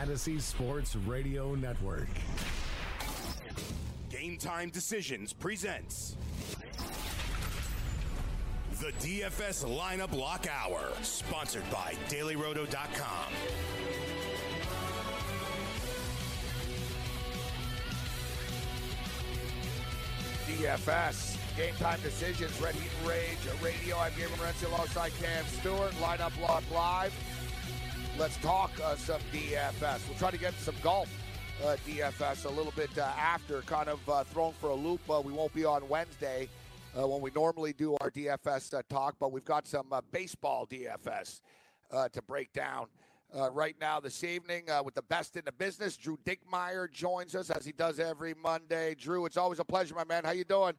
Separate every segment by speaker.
Speaker 1: Fantasy Sports Radio Network.
Speaker 2: Game Time Decisions presents the DFS Lineup Lock Hour, sponsored by DailyRoto.com.
Speaker 3: DFS Game Time Decisions, Red Heat and Rage Radio. I'm Gabriel Morency alongside Cam Stewart. Lineup Lock Live. Let's talk uh, some DFS. We'll try to get some golf uh, DFS a little bit uh, after, kind of uh, thrown for a loop. Uh, we won't be on Wednesday uh, when we normally do our DFS talk, but we've got some baseball DFS to break down. right now, this evening, with the best in the business, Drew Dinkmeyer joins us as he does every Monday. Drew, it's always a pleasure, my man. How you doing?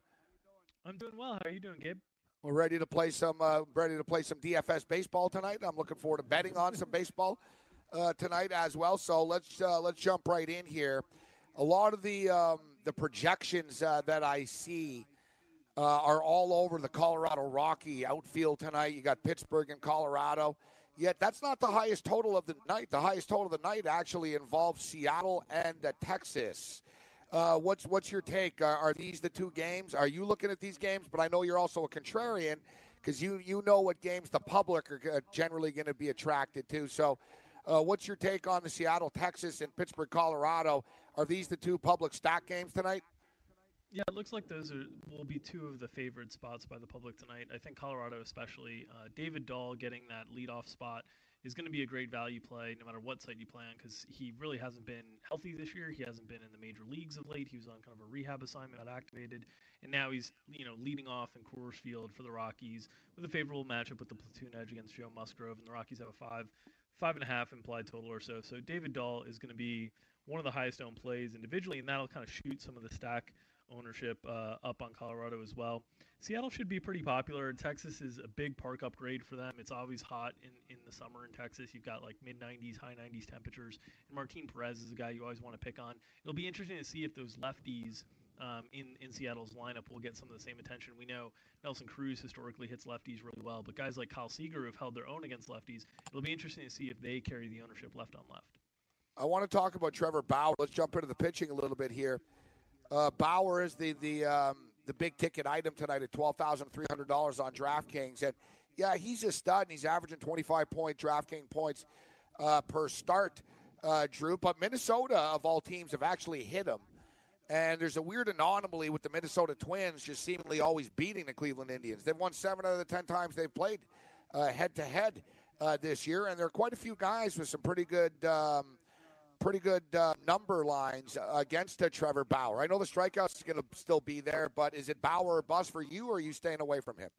Speaker 4: I'm doing well. How are you doing, Gabe?
Speaker 3: We're ready to play some uh, ready to play some DFS baseball tonight. I'm looking forward to betting on some baseball uh, tonight as well. So let's uh, let's jump right in here. A lot of the um, the projections uh, that I see uh, are all over the Colorado Rocky outfield tonight. You got Pittsburgh and Colorado. Yet that's not the highest total of the night. The highest total of the night actually involves Seattle and Texas. Uh, what's what's your take? Are, are, these the two games? Are you looking at these games? But I know you're also a contrarian because you you know what games the public are generally going to be attracted to. So, uh, what's your take on the Seattle, Texas, and Pittsburgh, Colorado? Are these the two public stack games tonight?
Speaker 4: Yeah, it looks like those are will be two of the favored spots by the public tonight. I think Colorado, especially uh, David Dahl, getting that leadoff spot is going to be a great value play no matter what site you play on because he really hasn't been healthy this year. He hasn't been in the major leagues of late. He was on kind of a rehab assignment, got activated, and now he's you know leading off in Coors Field for the Rockies with a favorable matchup with the platoon edge against Joe Musgrove, and the Rockies have a five five and a half implied total or so. So David Dahl is going to be one of the highest owned plays individually, and that'll kind of shoot some of the stack ownership uh, up on Colorado as well. Seattle should be pretty popular. Texas is a big park upgrade for them. It's always hot in, in the summer in Texas. You've got like mid 90s, high 90s temperatures. And Martin Perez is a guy you always want to pick on. It'll be interesting to see if those lefties um, in, in Seattle's lineup will get some of the same attention. We know Nelson Cruz historically hits lefties really well, but guys like Kyle Seager have held their own against lefties. It'll be interesting to see if they carry the ownership left on left.
Speaker 3: I want to talk about Trevor Bauer. Let's jump into the pitching a little bit here. Uh, Bauer is the the um, the big ticket item tonight at twelve thousand three hundred dollars on DraftKings, and yeah, he's a stud, and he's averaging twenty five point DraftKings points uh, per start, uh, Drew. But Minnesota, of all teams, have actually hit him. And there's a weird anomaly with the Minnesota Twins just seemingly always beating the Cleveland Indians. They've won seven out of the ten times they've played head to head this year, and there are quite a few guys with some pretty good um, pretty good uh, number lines against uh, Trevor Bauer. I know the strikeouts is going to still be there, but is it Bauer or bust for you, or are you staying away from him?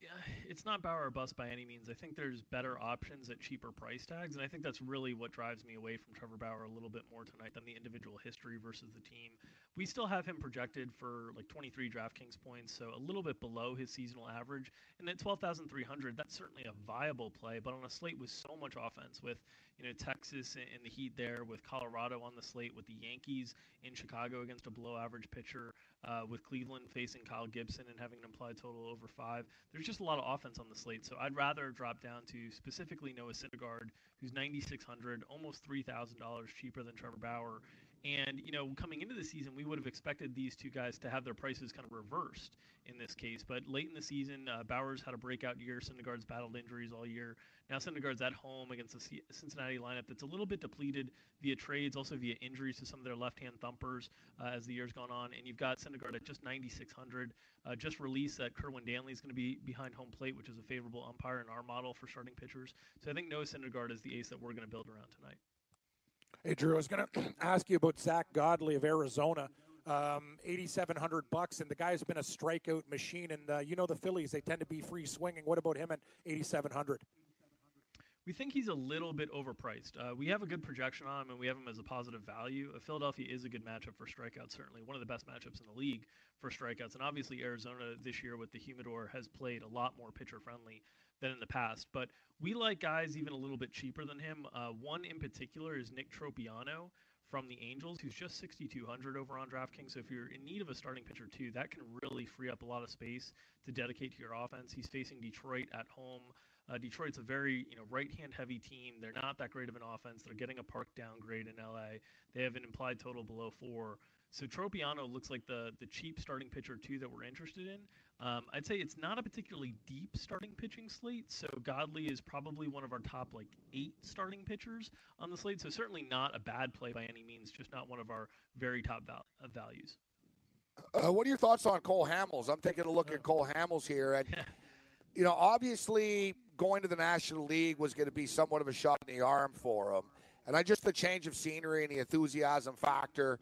Speaker 4: Yeah, it's not Bauer or bust by any means. I think there's better options at cheaper price tags, and I think that's really what drives me away from Trevor Bauer a little bit more tonight than the individual history versus the team. We still have him projected for like 23 DraftKings points, so a little bit below his seasonal average. And at 12,300, that's certainly a viable play. But on a slate with so much offense, with you know Texas and the Heat there, with Colorado on the slate, with the Yankees in Chicago against a below-average pitcher, uh, with Cleveland facing Kyle Gibson and having an implied total over five, there's just a lot of offense on the slate. So I'd rather drop down to specifically Noah Syndergaard, who's 9,600, almost $3,000 cheaper than Trevor Bauer and, you know, coming into the season, we would have expected these two guys to have their prices kind of reversed in this case. But late in the season, uh, Bauer's had a breakout year. Syndergaard's battled injuries all year. Now Syndergaard's at home against the Cincinnati lineup that's a little bit depleted via trades, also via injuries to some of their left-hand thumpers uh, as the year's gone on. And you've got Syndergaard at just 9,600. Uh, just released that Kerwin Danley is going to be behind home plate, which is a favorable umpire in our model for starting pitchers. So I think Noah Syndergaard is the ace that we're going to build around tonight.
Speaker 5: Hey, Drew, I was going to ask you about Zack Godley of Arizona. Um, 8,700 bucks, and the guy's been a strikeout machine. And uh, you know the Phillies; they tend to be free swinging. What about him at 8,700?
Speaker 4: we think he's a little bit overpriced. Uh, we have a good projection on him, and we have him as a positive value. Uh, Philadelphia is a good matchup for strikeouts, certainly one of the best matchups in the league for strikeouts. And obviously, Arizona this year with the humidor has played a lot more pitcher friendly than in the past. But we like guys even a little bit cheaper than him. Uh, one in particular is Nick Tropeano from the Angels, who's just 6,200 over on DraftKings. So if you're in need of a starting pitcher too, that can really free up a lot of space to dedicate to your offense. He's facing Detroit at home. Uh, Detroit's a very you know right-hand heavy team. They're not that great of an offense. They're getting a park downgrade in LA. They have an implied total below four. So Tropeano looks like the the cheap starting pitcher too that we're interested in. Um, I'd say it's not a particularly deep starting pitching slate. So Godley is probably one of our top like eight starting pitchers on the slate. So certainly not a bad play by any means. Just not one of our very top val- uh, values.
Speaker 3: Uh, what are your thoughts on Cole Hamels? I'm taking a look at Cole Hamels here, and you know, obviously going to the National League was going to be somewhat of a shot in the arm for him, and I just the change of scenery and the enthusiasm factor.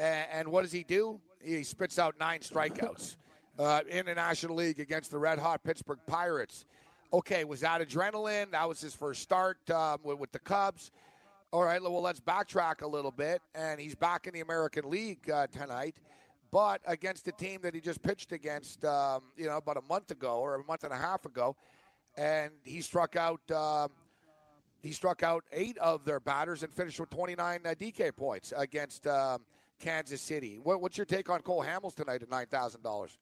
Speaker 3: And, and what does he do? He spits out nine strikeouts uh, in the National League against the red hot Pittsburgh Pirates. Okay, was that adrenaline? That was his first start um, with, with, the Cubs. All right, well, let's backtrack a little bit. And he's back in the American League uh, tonight, but against a team that he just pitched against, um, you know, about a month ago or a month and a half ago. And he struck out. Um, he struck out eight of their batters and finished with 29 uh, DK points against um, Kansas City. What, what's your take on Cole Hamels tonight at nine thousand dollars?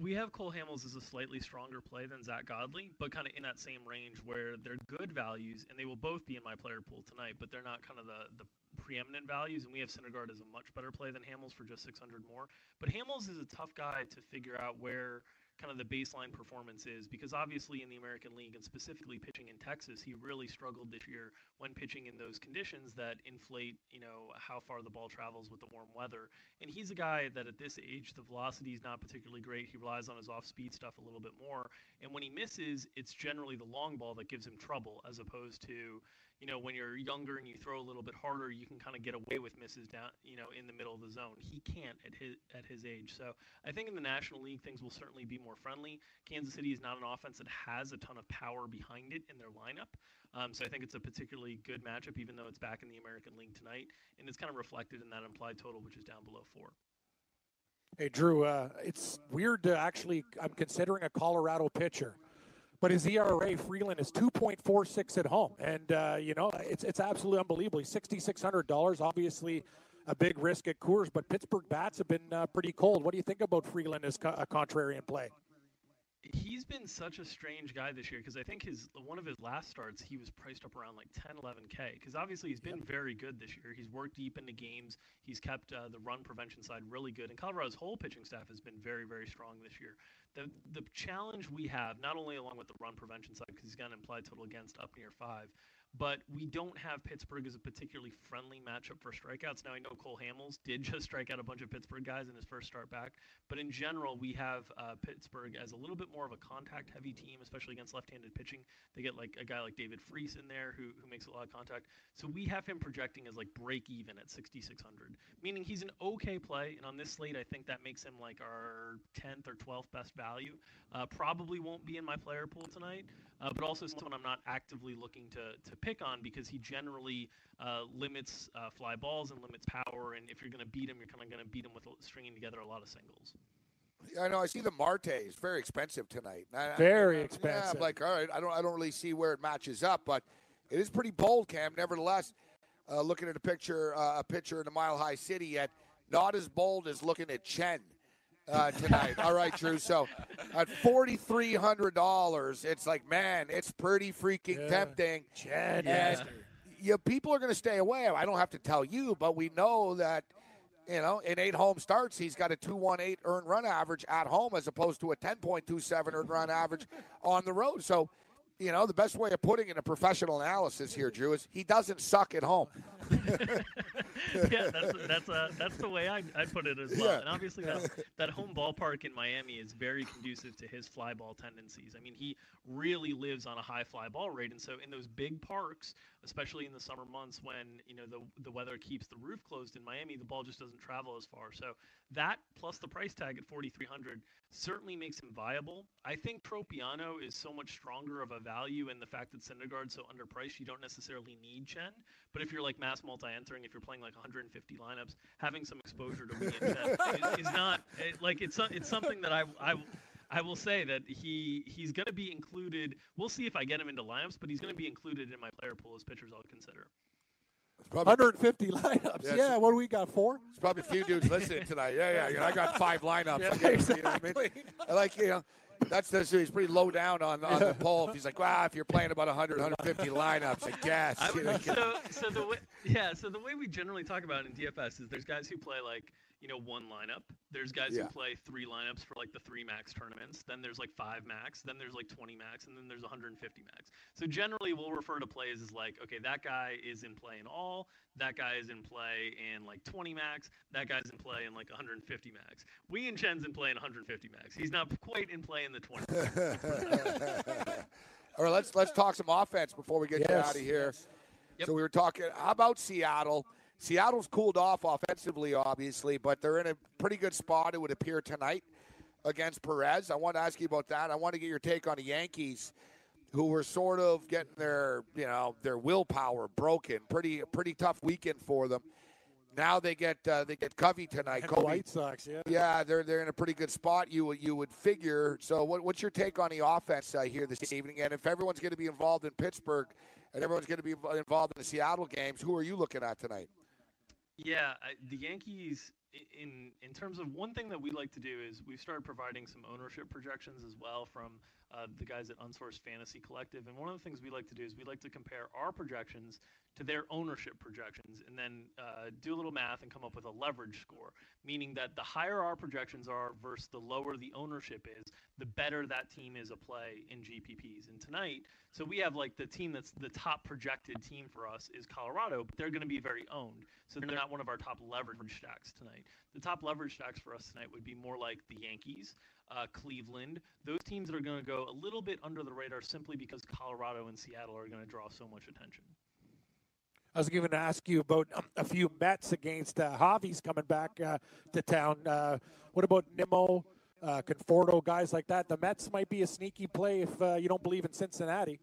Speaker 4: we have Cole Hamels as a slightly stronger play than Zack Godley, but kind of in that same range where they're good values, and they will both be in my player pool tonight, but they're not kind of the, the preeminent values, and we have Syndergaard as a much better play than Hamels for just 600 more. But Hamels is a tough guy to figure out where – kind of the baseline performance is because obviously in the American League and specifically pitching in Texas, he really struggled this year when pitching in those conditions that inflate, you know, how far the ball travels with the warm weather. And he's a guy that at this age, the velocity is not particularly great. He relies on his off speed stuff a little bit more. And when he misses, it's generally the long ball that gives him trouble as opposed to, you know, when you're younger and you throw a little bit harder, you can kind of get away with misses down, you know, in the middle of the zone. He can't at his at his age. So I think in the National League things will certainly be more friendly. Kansas City is not an offense that has a ton of power behind it in their lineup. Um, so I think it's a particularly good matchup, even though it's back in the American League tonight, and it's kind of reflected in that implied total, which is down below four.
Speaker 5: Hey Drew, uh, it's weird to actually. I'm considering a Colorado pitcher but his ERA Freeland is 2.46 at home, and uh, you know it's it's absolutely unbelievable. $6,600. Obviously, a big risk at Coors, but Pittsburgh bats have been uh, pretty cold. What do you think about Freeland as co- a contrarian play?
Speaker 4: He's been such a strange guy this year because I think his one of his last starts he was priced up around like 10 11k because obviously he's been very good this year. He's worked deep into games. He's kept uh, the run prevention side really good, and Colorado's whole pitching staff has been very very strong this year. The the challenge we have not only along with the run prevention side because he's got an implied total against up near five, but we don't have Pittsburgh as a particularly friendly matchup for strikeouts. Now, I know Cole Hamels did just strike out a bunch of Pittsburgh guys in his first start back, but in general, we have uh, Pittsburgh as a little bit more of a contact heavy team, especially against left handed pitching. They get like a guy like David Freese in there who, who makes a lot of contact. So we have him projecting as like break even at 6,600, meaning he's an okay play. And on this slate, I think that makes him like our 10th or 12th best value. Uh, probably won't be in my player pool tonight, uh, but also someone I'm not actively looking to, to pick on because he generally uh, limits uh, fly balls and limits power. And if you're going to beat him, you're kind of going to beat him with stringing together a lot of singles.
Speaker 3: I know. I see the Marte is very expensive tonight.
Speaker 5: Very expensive.
Speaker 3: Yeah, I'm like, all right. I don't. I don't really see where it matches up, but it is pretty bold, Cam. Nevertheless, uh, looking at a picture, uh, a picture in the Mile High City, yet not as bold as looking at Chen uh, tonight. All right, Drew. So at forty three hundred dollars, it's like, man, it's pretty freaking yeah. tempting.
Speaker 5: Chad,
Speaker 3: yeah. people are going to stay away. I don't have to tell you, but we know that. You know, in eight home starts, he's got a 2.18 earned run average at home as opposed to a 10.27 earned run average on the road. So, you know, the best way of putting in a professional analysis here, Drew, is he doesn't suck at home.
Speaker 4: yeah, that's that's uh, that's the way I I put it as well. Yeah. And obviously that that home ballpark in Miami is very conducive to his fly ball tendencies. I mean, he really lives on a high fly ball rate, and so in those big parks, especially in the summer months when you know the the weather keeps the roof closed in Miami, the ball just doesn't travel as far. So that plus the price tag at 4,300 certainly makes him viable. I think Tropeano is so much stronger of a value in the fact that Syndergaard's so underpriced. You don't necessarily need Chen, but if you're like mass multi-entering, if you're playing like 150 lineups, having some exposure to Wei Chen is, is, not it, like it's it's something that I I I will say that he he's going to be included. We'll see if I get him into lineups, but he's going to be included in my player pool as pitchers I'll consider.
Speaker 5: Probably, 150 lineups. Yeah, yeah what do we got? Four?
Speaker 3: It's probably a few dudes listening tonight. Yeah, yeah. I got five lineups. Yeah, exactly. You know I, mean? I like you know. That's the, he's pretty low down on, on the poll. If he's like, wow, if you're playing about 100, 150 lineups, I guess. I
Speaker 4: so, so the way, yeah, so the way we generally talk about it in DFS is there's guys who play like you know, one lineup. There's guys yeah. who play three lineups for like the three max tournaments. Then there's like five max. Then there's like 20 max. And then there's 150 max. So generally, we'll refer to plays as like, okay, that guy is in play in all. That guy is in play in like 20 max. That guy's in play in like 150 max. Wei-Yin Chen's in play in 150 max. He's not quite in play in the 20.
Speaker 3: All right, let's let's talk some offense before we get yes. you out of here. Yes. Yep. So we were talking. How about Seattle? Seattle's cooled off offensively, obviously, but they're in a pretty good spot, it would appear, tonight against Perez. I want to ask you about that. I want to get your take on the Yankees, who were sort of getting their, you know, their willpower broken. Pretty, pretty tough weekend for them. Now they get uh, they get Covey tonight.
Speaker 5: And White Sox, yeah.
Speaker 3: Yeah, they're they're in a pretty good spot. You you would figure. So, what, what's your take on the offense uh, here this evening? And if everyone's going to be involved in Pittsburgh, and everyone's going to be involved in the Seattle games, who are you looking at tonight?
Speaker 4: Yeah, the Yankees. In in terms of one thing that we like to do is we've started providing some ownership projections as well from uh, the guys at Unsourced Fantasy Collective. And one of the things we like to do is we like to compare our projections to their ownership projections and then uh, do a little math and come up with a leverage score, meaning that the higher our projections are versus the lower the ownership is, the better that team is a play in GPPs. And tonight, so we have like the team that's the top projected team for us is Colorado, but they're going to be very owned. So they're not one of our top leverage stacks tonight. The top leverage stacks for us tonight would be more like the Yankees, uh, Cleveland, those teams that are going to go a little bit under the radar simply because Colorado and Seattle are going to draw so much attention.
Speaker 5: I was going to ask you about um, a few Mets against uh, Javi's coming back uh, to town. Uh, what about Nimmo, uh, Conforto, guys like that? The Mets might be a sneaky play if uh, you don't believe in Cincinnati.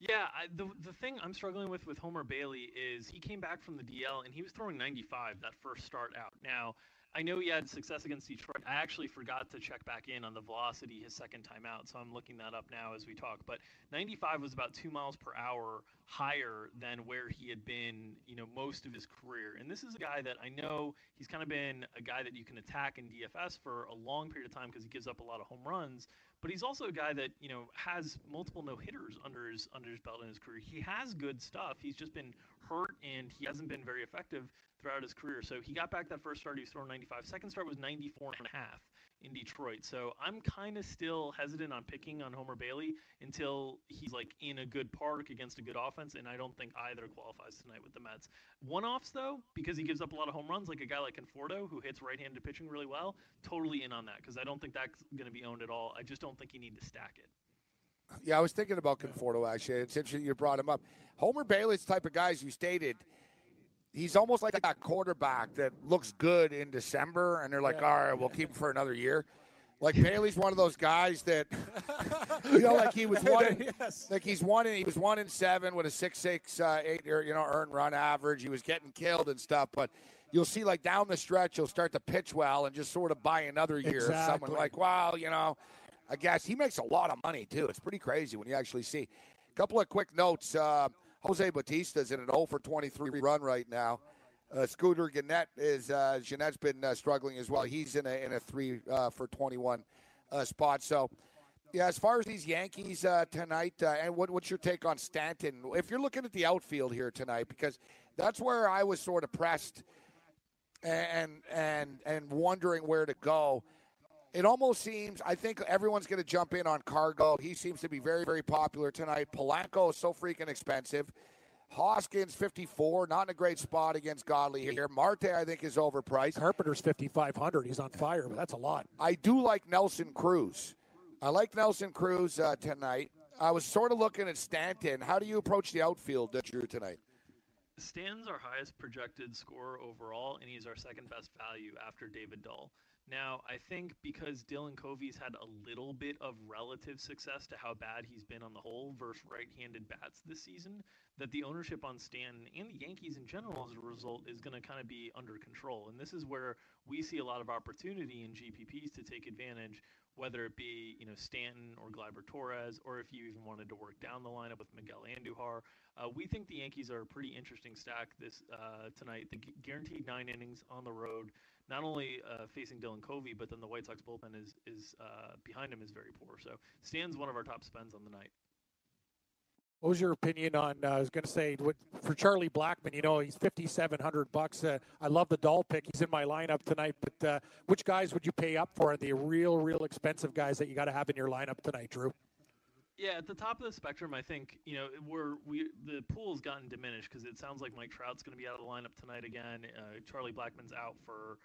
Speaker 4: Yeah, I, the the thing I'm struggling with with Homer Bailey is he came back from the DL and he was throwing 95 that first start out. Now I know he had success against Detroit. I actually forgot to check back in on the velocity his second time out, so I'm looking that up now as we talk. But 95 was about two miles per hour higher than where he had been, you know, most of his career. And this is a guy that I know he's kind of been a guy that you can attack in DFS for a long period of time because he gives up a lot of home runs. But he's also a guy that you know has multiple no hitters under his under his belt in his career. He has good stuff. He's just been hurt and he hasn't been very effective throughout his career. So he got back that first start, he was throwing 95. Second start was 94 and a half in Detroit. So I'm kind of still hesitant on picking on Homer Bailey until he's like in a good park against a good offense, and I don't think either qualifies tonight with the Mets. One-offs though, because he gives up a lot of home runs, like a guy like Conforto who hits right-handed pitching really well. Totally in on that because I don't think that's going to be owned at all. I just don't think you need to stack it.
Speaker 3: Yeah, I was thinking about Conforto actually. It's interesting you brought him up. Homer Bailey's the type of guys you stated he's almost like that quarterback that looks good in December, and they're like, yeah. all right, we'll keep him for another year. Like Bailey's one of those guys that, you know, like he was one, in, yes. like he's one, in, he was one in seven with a six six uh, eight, you know, earned run average. He was getting killed and stuff, but you'll see like down the stretch, he'll start to pitch well and just sort of buy another year. Exactly. Someone like, wow, you know, I guess he makes a lot of money too. It's pretty crazy when you actually see. A couple of quick notes. Uh, Jose Bautista's in an 0 for 23 run right now. Uh, Scooter Gennett is uh, Gennett's been uh, struggling as well. He's in a in a three uh, for 21 uh, spot. So, yeah, as far as these Yankees uh, tonight, uh, and what, what's your take on Stanton? If you're looking at the outfield here tonight, because that's where I was sort of pressed and and and wondering where to go. It almost seems I think everyone's going to jump in on Cargo. He seems to be very very popular tonight. Polanco is so freaking expensive. Hoskins 54, not in a great spot against Godley here. Marte, I think, is overpriced.
Speaker 5: Carpenter's 5,500. He's on fire, but that's a lot.
Speaker 3: I do like Nelson Cruz. I like Nelson Cruz uh, tonight. I was sort of looking at Stanton. How do you approach the outfield, uh, Drew, tonight?
Speaker 4: Stan's our highest projected scorer overall, and he's our second best value after David Dahl. Now, I think because Dylan Covey's had a little bit of relative success to how bad he's been on the whole versus right-handed bats this season, that the ownership on Stanton and the Yankees in general as a result is going to kind of be under control. And this is where we see a lot of opportunity in GPPs to take advantage whether it be you know Stanton or Gleyber Torres, or if you even wanted to work down the lineup with Miguel Andujar. Uh, we think the Yankees are a pretty interesting stack this uh, tonight. The guaranteed nine innings on the road, not only uh, facing Dylan Covey, but then the White Sox bullpen is is uh, behind him is very poor. So Stan's one of our top spends on the night.
Speaker 5: What was your opinion on? Uh, I was going to say what, for Charlie Blackmon. You know, he's fifty seven hundred bucks. Uh, I love the Dahl pick. He's in my lineup tonight. But uh, which guys would you pay up for? The real, real expensive guys that you got to have in your lineup tonight, Drew.
Speaker 4: Yeah, at the top of the spectrum, I think you know we're we the pool's gotten diminished because it sounds like Mike Trout's going to be out of the lineup tonight again. Uh, Charlie Blackmon's out for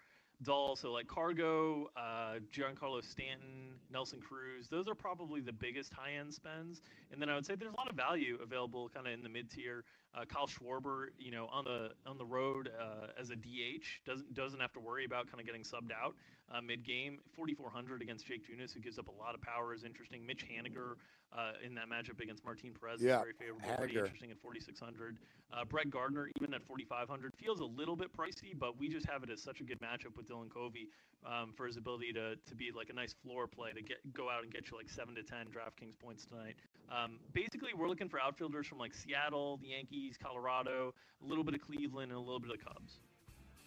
Speaker 4: Dahl. So like Cargo, uh, Giancarlo Stanton, Nelson Cruz, those are probably the biggest high end spends. And then I would say there's a lot of value available kind of in the mid tier. Uh, Kyle Schwarber, you know, on the on the road uh, as a DH doesn't doesn't have to worry about kind of getting subbed out uh, mid game. 4,400 against Jake Junis, who gives up a lot of power, is interesting. Mitch Haniger uh, in that matchup against Martin Perez yeah. is very favorable, Haniger. pretty interesting at 4,600. Uh, Brett Gardner, even at 4,500, feels a little bit pricey, but we just have it as such a good matchup with Dylan Covey um, for his ability to, to be like a nice floor play to get go out and get you like seven to ten DraftKings points tonight. Um, basically, we're looking for outfielders from like Seattle, the Yankees, Colorado, a little bit of Cleveland, and a little bit of Cubs.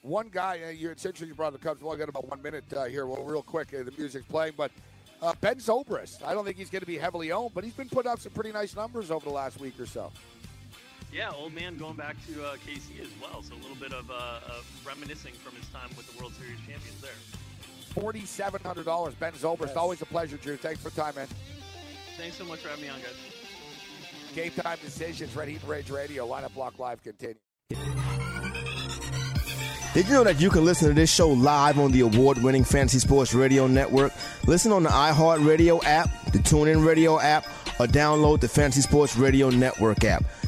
Speaker 3: One guy, uh, you, interesting you brought the Cubs. Well, I got about one minute uh, here. Well, real quick, uh, the music's playing, but uh, Ben Zobrist. I don't think he's going to be heavily owned, but he's been putting up some pretty nice numbers over the last week or so.
Speaker 4: Yeah, old man going back to uh, KC as well. So a little bit of uh, reminiscing from his time with the World Series champions there.
Speaker 3: Forty-seven hundred dollars. Ben Zobrist. Yes. Always a pleasure, Drew. Thanks for the time, man.
Speaker 4: Thanks so much for having me on, guys.
Speaker 3: Game time decisions. Red Heat Rage Radio. Lineup Lock Live continue.
Speaker 6: Did you know that you can listen to this show live on the award-winning Fantasy Sports Radio Network? Listen on the iHeartRadio app, the TuneIn Radio app, or download the Fantasy Sports Radio Network app.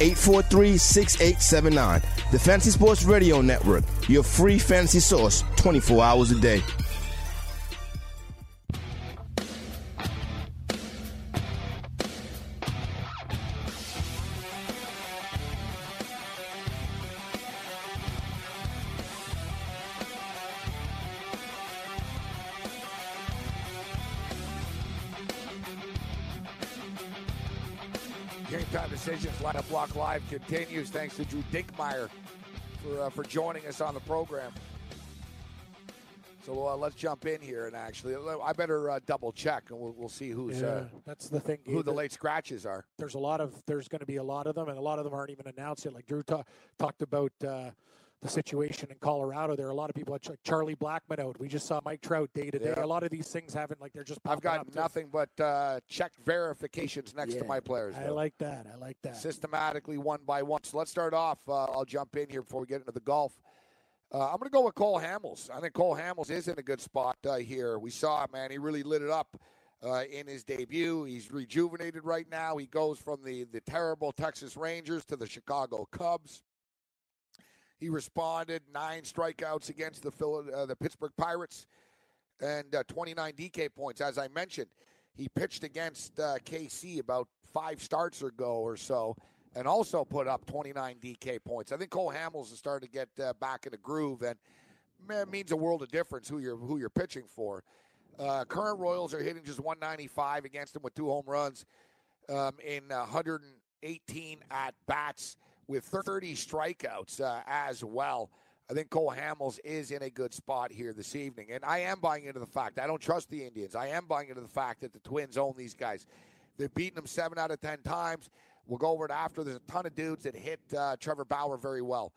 Speaker 6: 843 6879. The Fantasy Sports Radio Network, your free fantasy source 24 hours a day.
Speaker 3: Live continues. Thanks to Drew Dinkmeyer for uh, for joining us on the program. So uh, let's jump in here and actually, I better uh, double check and we'll, we'll see who's
Speaker 5: yeah, uh, that's the thing.
Speaker 3: Who the late scratches are.
Speaker 5: There's a lot of there's going to be a lot of them, and a lot of them aren't even announced yet. Like Drew ta- talked about uh, the situation in Colorado. There are a lot of people like Charlie Blackmon out. We just saw Mike Trout day to day. A lot of these things haven't like they're just.
Speaker 3: I've got nothing but uh, check verifications next yeah, to my players.
Speaker 5: Though. I like that. I like that.
Speaker 3: Systematically, one by one. So let's start off. Uh, I'll jump in here before we get into the golf. Uh, I'm going to go with Cole Hamels. I think Cole Hamels is in a good spot uh, here. We saw it, man. He really lit it up. Uh, in his debut. He's rejuvenated right now. He goes from the, the terrible Texas Rangers to the Chicago Cubs. He responded nine strikeouts against the uh, the Pittsburgh Pirates and uh, 29 DK points. As I mentioned, he pitched against uh, KC about five starts ago or so, and also put up 29 DK points. I think Cole Hamels is starting to get uh, back in the groove, and man, means a world of difference who you're who you're pitching for. Uh, current Royals are hitting just 195 against him with two home runs um, in 118 at bats with 30 strikeouts uh, as well. I think Cole Hamels is in a good spot here this evening. And I am buying into the fact I don't trust the Indians. I am buying into the fact that the Twins own these guys. They've beaten them seven out of 10 times. We'll go over it after. There's a ton of dudes that hit uh, Trevor Bauer very well.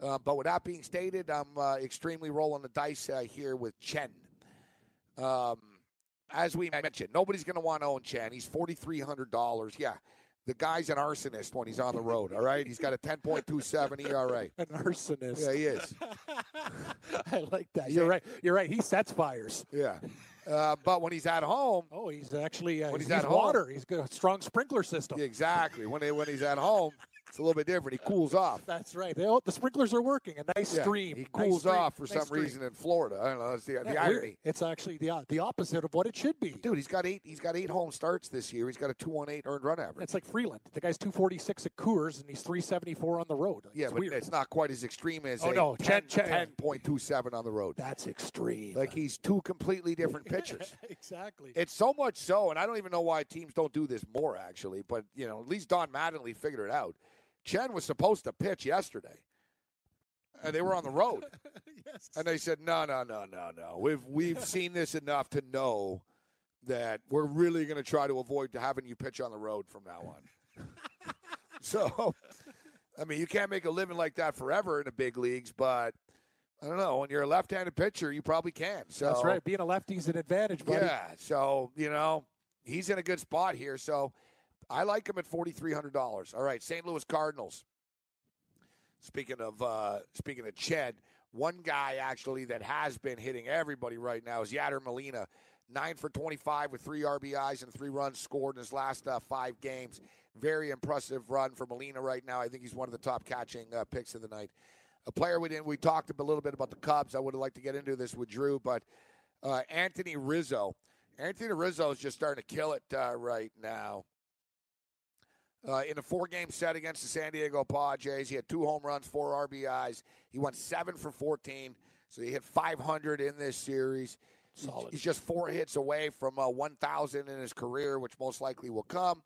Speaker 3: Uh, but with that being stated, I'm uh, extremely rolling the dice uh, here with Chen. Um, as we mentioned, nobody's going to want to own Chen. He's $4,300. Yeah, the guy's an arsonist when he's on the road. All right, he's got a 10.27 ERA.
Speaker 5: An arsonist.
Speaker 3: Yeah, he is.
Speaker 5: I like that. You're right. You're right. He sets fires.
Speaker 3: Yeah, uh, but when he's at home,
Speaker 5: Oh, he's actually uh,
Speaker 3: When
Speaker 5: he's,
Speaker 3: he's at home-
Speaker 5: water. He's got a strong sprinkler system.
Speaker 3: exactly when he, when he's at home, it's a little bit different. He cools off.
Speaker 5: That's right. They, all- the sprinklers are working. A nice
Speaker 3: Yeah,
Speaker 5: stream.
Speaker 3: He
Speaker 5: Nice
Speaker 3: cools
Speaker 5: stream.
Speaker 3: off for
Speaker 5: Nice
Speaker 3: some
Speaker 5: stream.
Speaker 3: reason in Florida. I don't know. That's the,
Speaker 5: Yeah,
Speaker 3: the irony.
Speaker 5: It's actually the the opposite of what it should be.
Speaker 3: Dude, he's got eight. He's got eight home starts this year. He's got a two one eight earned run average.
Speaker 5: It's like Freeland. The guy's 246 at Coors and he's 374 on the road.
Speaker 3: yeah,
Speaker 5: it's
Speaker 3: but
Speaker 5: weird.
Speaker 3: it's not quite as extreme as
Speaker 5: Oh, no,
Speaker 3: 10,
Speaker 5: Chen- Chen-
Speaker 3: 10.27 on the road.
Speaker 5: That's extreme.
Speaker 3: Like he's two completely different pitchers.
Speaker 5: exactly.
Speaker 3: It's so much so, and I don't even know why teams don't do this more, actually. But you know, at least Don Mattingly figured it out. Chen was supposed to pitch yesterday, and they were on the road,
Speaker 5: yes.
Speaker 3: and they said, "No, no, no, no, no. We've we've seen this enough to know that we're really going to try to avoid having you pitch on the road from now on." so, I mean, you can't make a living like that forever in the big leagues, but I don't know. When you're a left-handed pitcher, you probably can. So
Speaker 5: That's right. Being a lefty's an advantage, buddy.
Speaker 3: yeah. So, you know, he's in a good spot here. So I like him at $4,300. All right. St. Louis Cardinals. Speaking of uh, speaking of Ched, one guy actually that has been hitting everybody right now is Yadier Molina. Nine for 25 with three RBIs and three runs scored in his last uh, five games. Very impressive run for Molina right now. I think he's one of the top catching uh, picks of the night. A player we didn't. We talked a little bit about the Cubs. I would have liked to get into this with Drew, but uh, Anthony Rizzo. Anthony Rizzo is just starting to kill it uh, right now. Uh, in a four-game set against the San Diego Padres, he had two home runs, four RBIs. He went seven for 14, so he hit 500 in this series.
Speaker 5: Solid.
Speaker 3: He's just four hits away from uh, 1,000 in his career, which most likely will come.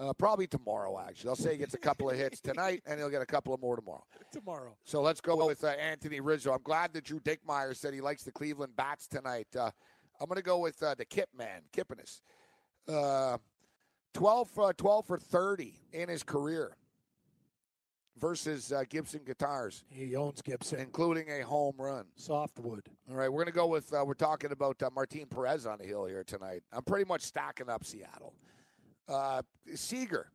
Speaker 3: Uh, probably tomorrow, actually. I'll say he gets a couple of hits tonight, and he'll get a couple of more tomorrow.
Speaker 5: Tomorrow.
Speaker 3: So let's go with uh, Anthony Rizzo. I'm glad that Drew Dinkmeyer said he likes the Cleveland Bats tonight. Uh, I'm going to go with uh, the Kip man, Kipnis. Uh, 12, uh, 12 for 30 in his career versus uh, Gibson Guitars,
Speaker 5: He owns Gibson.
Speaker 3: including a home run.
Speaker 5: Softwood.
Speaker 3: All right, we're going to go with, uh, we're talking about uh, Martin Perez on the hill here tonight. I'm pretty much stacking up Seattle. Uh, Seager.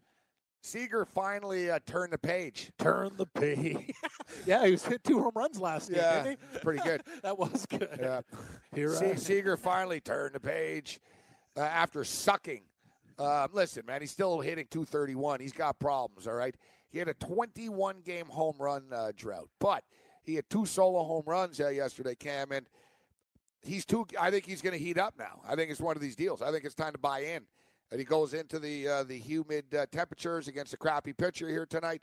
Speaker 3: Seager finally uh, turned the page.
Speaker 5: Turn the page. yeah, he was hit two home runs last game,
Speaker 3: Yeah,
Speaker 5: didn't he?
Speaker 3: pretty good.
Speaker 5: that was good.
Speaker 3: Yeah.
Speaker 5: Here
Speaker 3: Se- Seager finally turned the page uh, after sucking. Uh, listen, man, he's still hitting 231. He's got problems, all right? He had a 21 game home run uh, drought, but he had two solo home runs uh, yesterday, Cam, and he's too. I think he's going to heat up now. I think it's one of these deals. I think it's time to buy in. And he goes into the uh, the humid uh, temperatures against a crappy pitcher here tonight.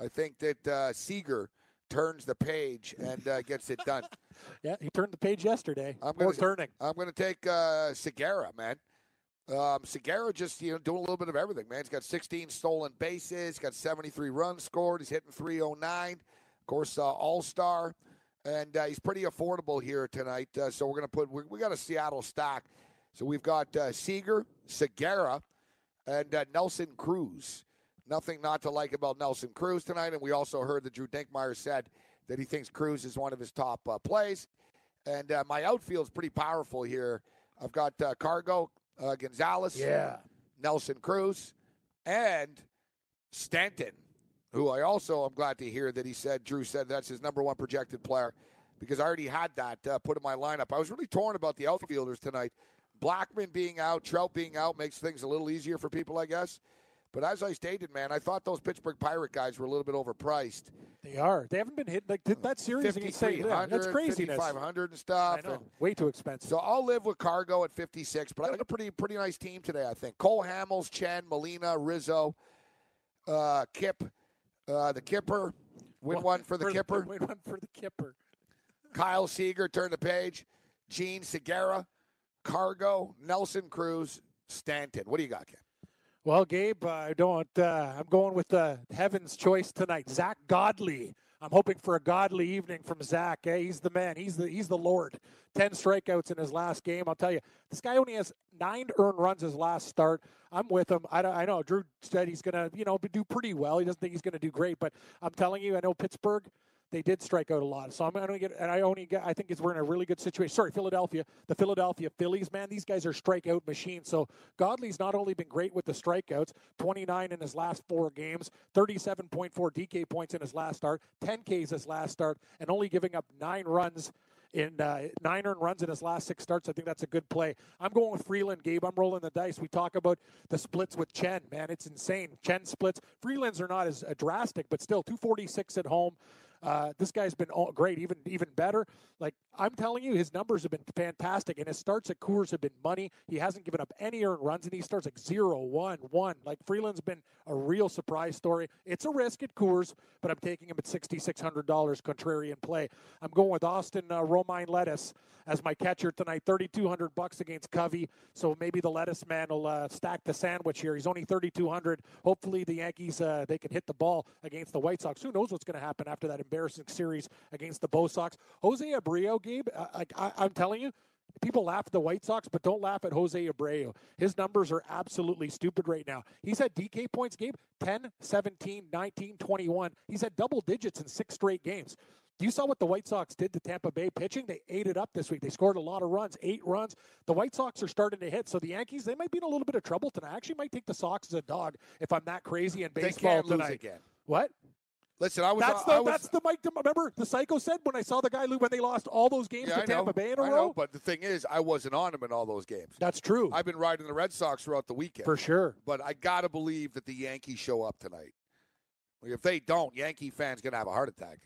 Speaker 3: I think that uh, Seager turns the page and uh, gets it done.
Speaker 5: Yeah, he turned the page yesterday.
Speaker 3: I'm gonna-
Speaker 5: turning.
Speaker 3: I'm going to take uh, Segura, man. Um, Segura just you know doing a little bit of everything, man. He's got 16 stolen bases. Got 73 runs scored. He's hitting 309. Of course, uh, All Star, and uh, he's pretty affordable here tonight. Uh, so we're to put we, we got a Seattle stack. So we've got uh, Seager, Segura, and uh, Nelson Cruz. Nothing not to like about Nelson Cruz tonight. And we also heard that Drew Dinkmeyer said that he thinks Cruz is one of his top uh, plays. And uh, my outfield's pretty powerful here. I've got Cargo, uh, Gonzalez,
Speaker 5: Yeah.
Speaker 3: Nelson Cruz, and Stanton, who I also am glad to hear that he said, Drew said that's his number one projected player because I already had that uh, put in my lineup. I was really torn about the outfielders tonight. Blackmon being out, Trout being out makes things a little easier for people, I guess. But as I stated, man, I thought those Pittsburgh Pirate guys were a little bit overpriced.
Speaker 5: They are. They haven't been hit like that series against St.
Speaker 3: 5,300,
Speaker 5: That's craziness.
Speaker 3: 5,500 and stuff.
Speaker 5: I know.
Speaker 3: and-
Speaker 5: Way too expensive.
Speaker 3: so I'll live with Cargo at 56, but I got a pretty pretty nice team today, I think. Cole Hamels, Chen, Molina, Rizzo, uh, Kip, uh, the Kipper, win one for the Kipper.
Speaker 5: Win one for the Kipper.
Speaker 3: Kyle Seager, turn the page. Jean Segura, Cargo, Nelson Cruz, Stanton. What do you got, Kim?
Speaker 5: Well, Gabe, I don't. Uh, I'm going with the heaven's choice tonight. Zack Godley I'm hoping for a godly evening from Zack. Eh? He's the man. He's the he's the Lord. Ten strikeouts in his last game. I'll tell you, this guy only has nine earned runs his last start. I'm with him. I, I know Drew said he's gonna you know do pretty well. He doesn't think he's gonna do great, but I'm telling you, I know Pittsburgh they did strike out a lot. So I'm going to get, and I only get, I think it's, we're in a really good situation. Sorry, Philadelphia, the Philadelphia Phillies, man, these guys are strikeout machines. So Godley's not only been great with the strikeouts, 29 in his last four games, 37.4 DK points in his last start, 10 Ks his last start, and only giving up nine runs in uh, nine earned runs in his last six starts. I think that's a good play. I'm going with Freeland, Gabe. I'm rolling the dice. We talk about the splits with Chen, man. It's insane. Chen splits. Freeland's are not as uh, drastic, but still 246 at home. Uh, this guy's been all great, even even better. Like I'm telling you, his numbers have been fantastic, and his starts at Coors have been money. He hasn't given up any earned runs, and he starts like zero, one, one. Like Freeland's been a real surprise story. It's a risk at Coors, but I'm taking him at sixty six hundred dollars contrarian play. I'm going with Austin uh, Romine Lettuce as my catcher tonight. Thirty two hundred bucks against Covey, so maybe the Lettuce man will uh, stack the sandwich here. He's only thirty two hundred. Hopefully the Yankees uh, they can hit the ball against the White Sox. Who knows what's going to happen after that embarrassing series against the Bo Sox. Jose Abreu, Gabe, uh, I, I, I'm telling you, people laugh at the White Sox, but don't laugh at Jose Abreu. His numbers are absolutely stupid right now. He's had DK points, Gabe, 10, 17, 19, 21. He's had double digits in six straight games. You saw what the White Sox did to Tampa Bay pitching. They ate it up this week. They scored a lot of runs, eight runs. The White Sox are starting to hit. So the Yankees, they might be in a little bit of trouble tonight. I actually might take the Sox as a dog if I'm that crazy in baseball
Speaker 3: they
Speaker 5: tonight.
Speaker 3: again.
Speaker 5: What?
Speaker 3: Listen, I was.
Speaker 5: That's the
Speaker 3: I was,
Speaker 5: that's the Mike. Remember the psycho said when I saw the guy when they lost all those games
Speaker 3: yeah,
Speaker 5: to
Speaker 3: I
Speaker 5: Tampa
Speaker 3: know,
Speaker 5: Bay in a
Speaker 3: I
Speaker 5: row.
Speaker 3: know, but the thing is, I wasn't on him in all those games.
Speaker 5: That's true
Speaker 3: I've been riding the Red Sox throughout the weekend
Speaker 5: for sure.
Speaker 3: But I gotta believe that the Yankees show up tonight. If they don't, Yankee fans gonna have a heart attack.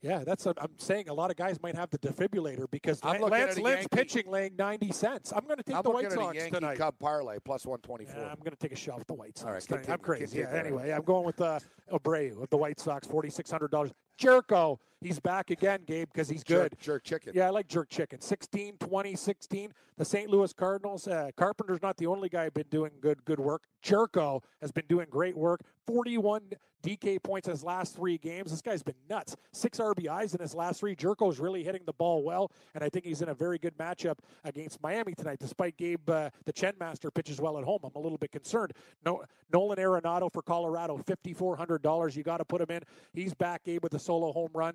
Speaker 5: Yeah, that's what I'm saying. A lot of guys might have the defibrillator because
Speaker 3: I'm
Speaker 5: Lance,
Speaker 3: looking
Speaker 5: Lance
Speaker 3: at
Speaker 5: Lynn's
Speaker 3: Yankee-
Speaker 5: pitching laying 90 cents. I'm going to take
Speaker 3: I'm
Speaker 5: the White Sox
Speaker 3: Yankee
Speaker 5: tonight.
Speaker 3: Cub parlay plus one twenty four.
Speaker 5: Yeah, I'm going to take a shot with the White Sox.
Speaker 3: All right,
Speaker 5: tonight. I'm crazy.
Speaker 3: continue.
Speaker 5: Yeah, anyway, I'm going with uh, Abreu of the White Sox, $4,600. Gyorko, he's back again, Gabe, because he's good.
Speaker 3: Jerk, jerk chicken.
Speaker 5: Yeah, I like jerk chicken. 16, 20, 16. The St. Louis Cardinals. Uh, Carpenter's not the only guy been doing good good work. Gyorko has been doing great work. 41 DK points in his last three games. This guy's been nuts. Six RBIs in his last three. Gyorko is really hitting the ball well, and I think he's in a very good matchup against Miami tonight. Despite Gabe, uh, the Chen Master pitches well at home, I'm a little bit concerned. No, Nolan Arenado for Colorado, $5,400. You got to put him in. He's back, Gabe, with a solo home run.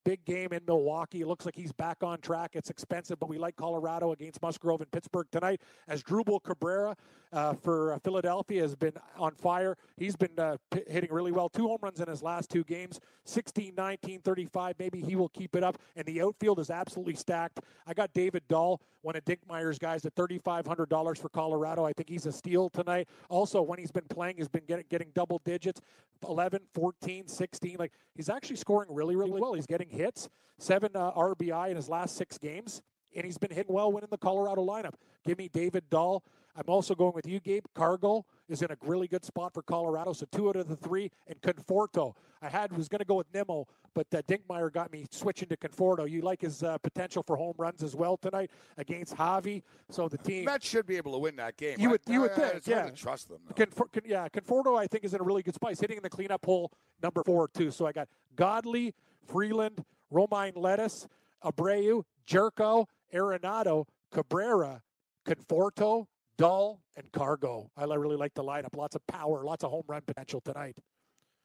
Speaker 5: Big game in Milwaukee. It looks like he's back on track. It's expensive, but we like Colorado against Musgrove and Pittsburgh tonight. Asdrubal Cabrera uh, for uh, Philadelphia has been on fire. He's been uh, p- hitting really well. Two home runs in his last two games 16, 19, 35. Maybe he will keep it up. And the outfield is absolutely stacked. I got David Dahl, one of Dinkmeyer's guys, at $3,500 for Colorado. I think he's a steal tonight. Also, when he's been playing, he's been getting, getting double digits 11, 14, 16. Like he's actually scoring really, really well. He's getting hits, seven uh, RBI in his last six games, and he's been hitting well winning the Colorado lineup. Give me David Dahl. I'm also going with you, Gabe. Cargo is in a really good spot for Colorado, so two out of the three. And Conforto, I had was going to go with Nimmo, but uh, Dinkmeyer got me switching to Conforto. You like his uh, potential for home runs as well tonight against Javi. So the team.
Speaker 3: Mets should be able to win that game.
Speaker 5: You would-
Speaker 3: I-
Speaker 5: you would
Speaker 3: I-
Speaker 5: think,
Speaker 3: hard
Speaker 5: yeah.
Speaker 3: trust them.
Speaker 5: Confor- con- yeah, Conforto, I think, is in a really good spot. He's hitting in the cleanup hole, number four, too. So I got Godley, Freeland, Romine Lettuce, Abreu, Gyorko, Arenado, Cabrera, Conforto, Dahl, and Cargo. I really like the lineup. Lots of power, lots of home run potential tonight.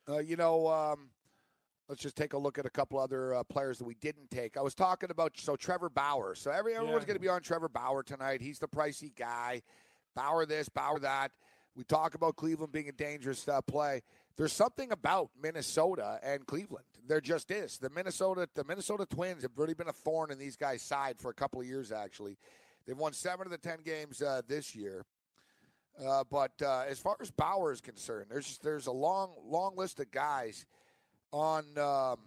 Speaker 3: Uh, you know, um, let's just take a look at a couple other uh, players that we didn't take. I was talking about so Trevor Bauer. So every, everyone's
Speaker 5: Yeah.
Speaker 3: going to be on Trevor Bauer tonight. He's the pricey guy. Bauer this, Bauer that. We talk about Cleveland being a dangerous uh, play. There's something about Minnesota and Cleveland. There just is. The Minnesota, the Minnesota Twins have really been a thorn in these guys' side for a couple of years. Actually, they've won seven of the ten games uh, this year. Uh, but uh, as far as Bauer is concerned, there's there's a long long list of guys on um,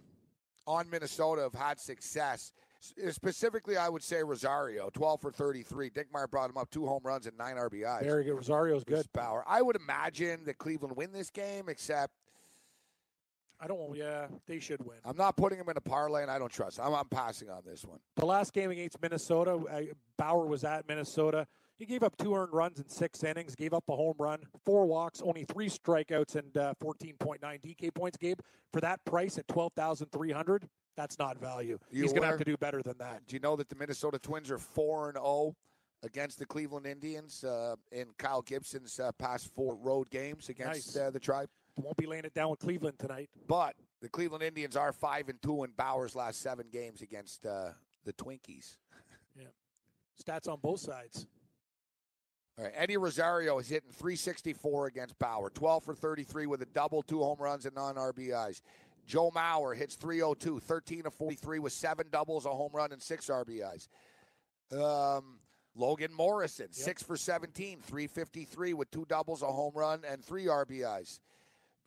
Speaker 3: on Minnesota have had success. Specifically, I would say Rosario, 12 for 33. Dinkmeyer brought him up two home runs and nine RBIs.
Speaker 5: Very good. Rosario's good.
Speaker 3: Bruce Bauer. I would imagine that Cleveland win this game, except
Speaker 5: I don't. Yeah, they should win.
Speaker 3: I'm not putting him in a parlay, and I don't trust. I'm, I'm passing on this one.
Speaker 5: The last game against Minnesota, Bauer was at Minnesota. He gave up two earned runs in six innings, gave up a home run, four walks, only three strikeouts, and uh, 14.9 DK points. Gabe, for that price at 12300 that's not value.
Speaker 3: You
Speaker 5: He's going to have to do better than that.
Speaker 3: Do you know that the Minnesota Twins are four and zero against the Cleveland Indians uh, in Kyle Gibson's uh, past four road games against
Speaker 5: Nice.
Speaker 3: uh, the Tribe?
Speaker 5: Won't be laying it down with Cleveland tonight.
Speaker 3: But the Cleveland Indians are five and two in Bauer's last seven games against uh, the Twinkies. Yeah.
Speaker 5: Stats on both sides.
Speaker 3: Right, Eddie Rosario is hitting 364 against Bauer, 12 for 33 with a double, two home runs, and non RBIs. Joe Mauer hits 302, 13 of 43 with seven doubles, a home run, and six RBIs. Um, Logan Morrison, six for 17, 353 with two doubles, a home run, and three RBIs.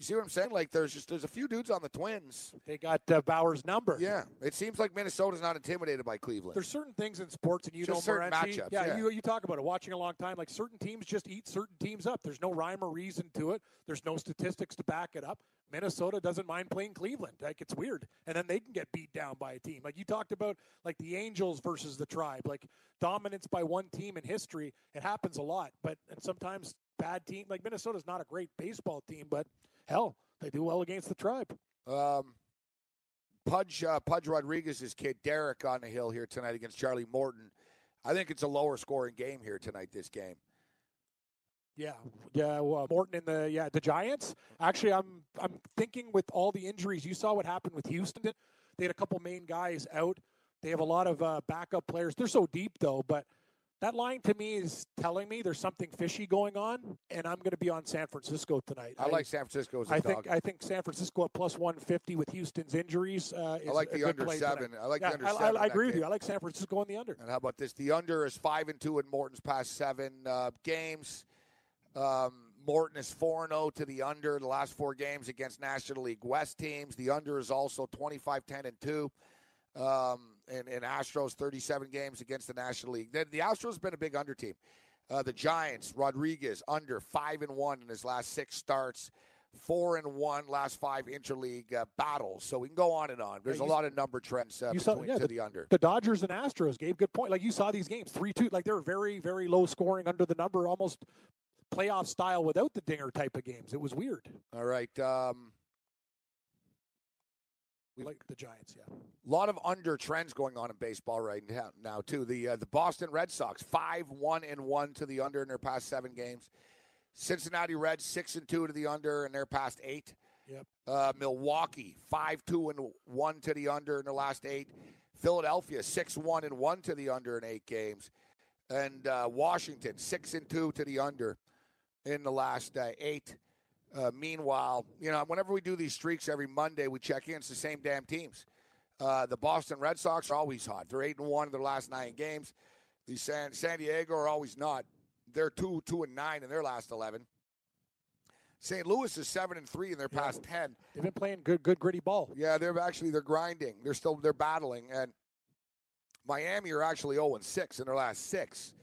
Speaker 3: You see what I'm saying? Like there's just there's a few dudes on the Twins.
Speaker 5: They got uh, Bauer's number.
Speaker 3: Yeah, it seems like Minnesota's not intimidated by Cleveland.
Speaker 5: There's certain things in sports, and you
Speaker 3: Just
Speaker 5: know,
Speaker 3: certain matchups,
Speaker 5: yeah,
Speaker 3: yeah.
Speaker 5: You, you talk about it. Watching a long time, like certain teams just eat certain teams up. There's no rhyme or reason to it. There's no statistics to back it up. Minnesota doesn't mind playing Cleveland. Like it's weird, and then they can get beat down by a team. Like you talked about, like the Angels versus the Tribe, like dominance by one team in history. It happens a lot, but and sometimes bad team. Like Minnesota's not a great baseball team, but hell, they do well against the Tribe.
Speaker 3: Um, Pudge uh, Pudge Rodriguez's kid Dereck on the hill here tonight against Charlie Morton. I think it's a lower scoring game here tonight. This game.
Speaker 5: Yeah, yeah. Well, Morton in the yeah the Giants. Actually, I'm I'm thinking with all the injuries, you saw what happened with Houston. They had a couple main guys out. They have a lot of uh, backup players. They're so deep though, but that line to me is telling me there's something fishy going on, and I'm going to be on San Francisco tonight.
Speaker 3: I, like San Francisco as a
Speaker 5: I
Speaker 3: dog.
Speaker 5: think I think San Francisco at plus 150 with Houston's injuries. Uh, is
Speaker 3: I like the under seven.
Speaker 5: tonight.
Speaker 3: I like
Speaker 5: Yeah,
Speaker 3: the under
Speaker 5: I,
Speaker 3: seven.
Speaker 5: I, I agree with you. I like San Francisco on the under.
Speaker 3: And how about this? The under is five and two in Morton's past seven uh, games. Um, Morton is four and zero to the under the last four games against National League West teams. The under is also 25 10 and two. Um, and, and Astros 37 games against the National League. The, the Astros been a big under team. Uh, the Giants, Rodriguez under five and one in his last six starts, four and one last five interleague uh, battles. So we can go on and on. There's
Speaker 5: Yeah,
Speaker 3: a lot of number trends uh,
Speaker 5: saw- yeah,
Speaker 3: to the under.
Speaker 5: The Dodgers and Astros gave good point. Like you saw these games, three two. Like they were very very low scoring under the number, almost playoff style without the dinger type of games. It was weird.
Speaker 3: All right. Um, We
Speaker 5: like the Giants, yeah.
Speaker 3: A lot of under trends going on in baseball right now, now too. The uh, the Boston Red Sox five one and one to the under in their past seven games. Cincinnati Reds six and two to the under in their past eight.
Speaker 5: Yep.
Speaker 3: Uh, Milwaukee five two and one to the under in their last eight. Philadelphia six one and one to the under in eight games, and uh, Washington six and two to the under in the last uh, eight. Uh, meanwhile, you know, whenever we do these streaks every Monday, we check in. It's the same damn teams. Uh, the Boston Red Sox are always hot. They're eight and one in their last nine games. The San San Diego are always not. They're two two and nine in their last eleven. St. Louis is seven and three in their past ten.
Speaker 5: They've been playing good good gritty ball.
Speaker 3: Yeah, they're actually they're grinding. They're still they're battling, and Miami are actually zero and six in their last six.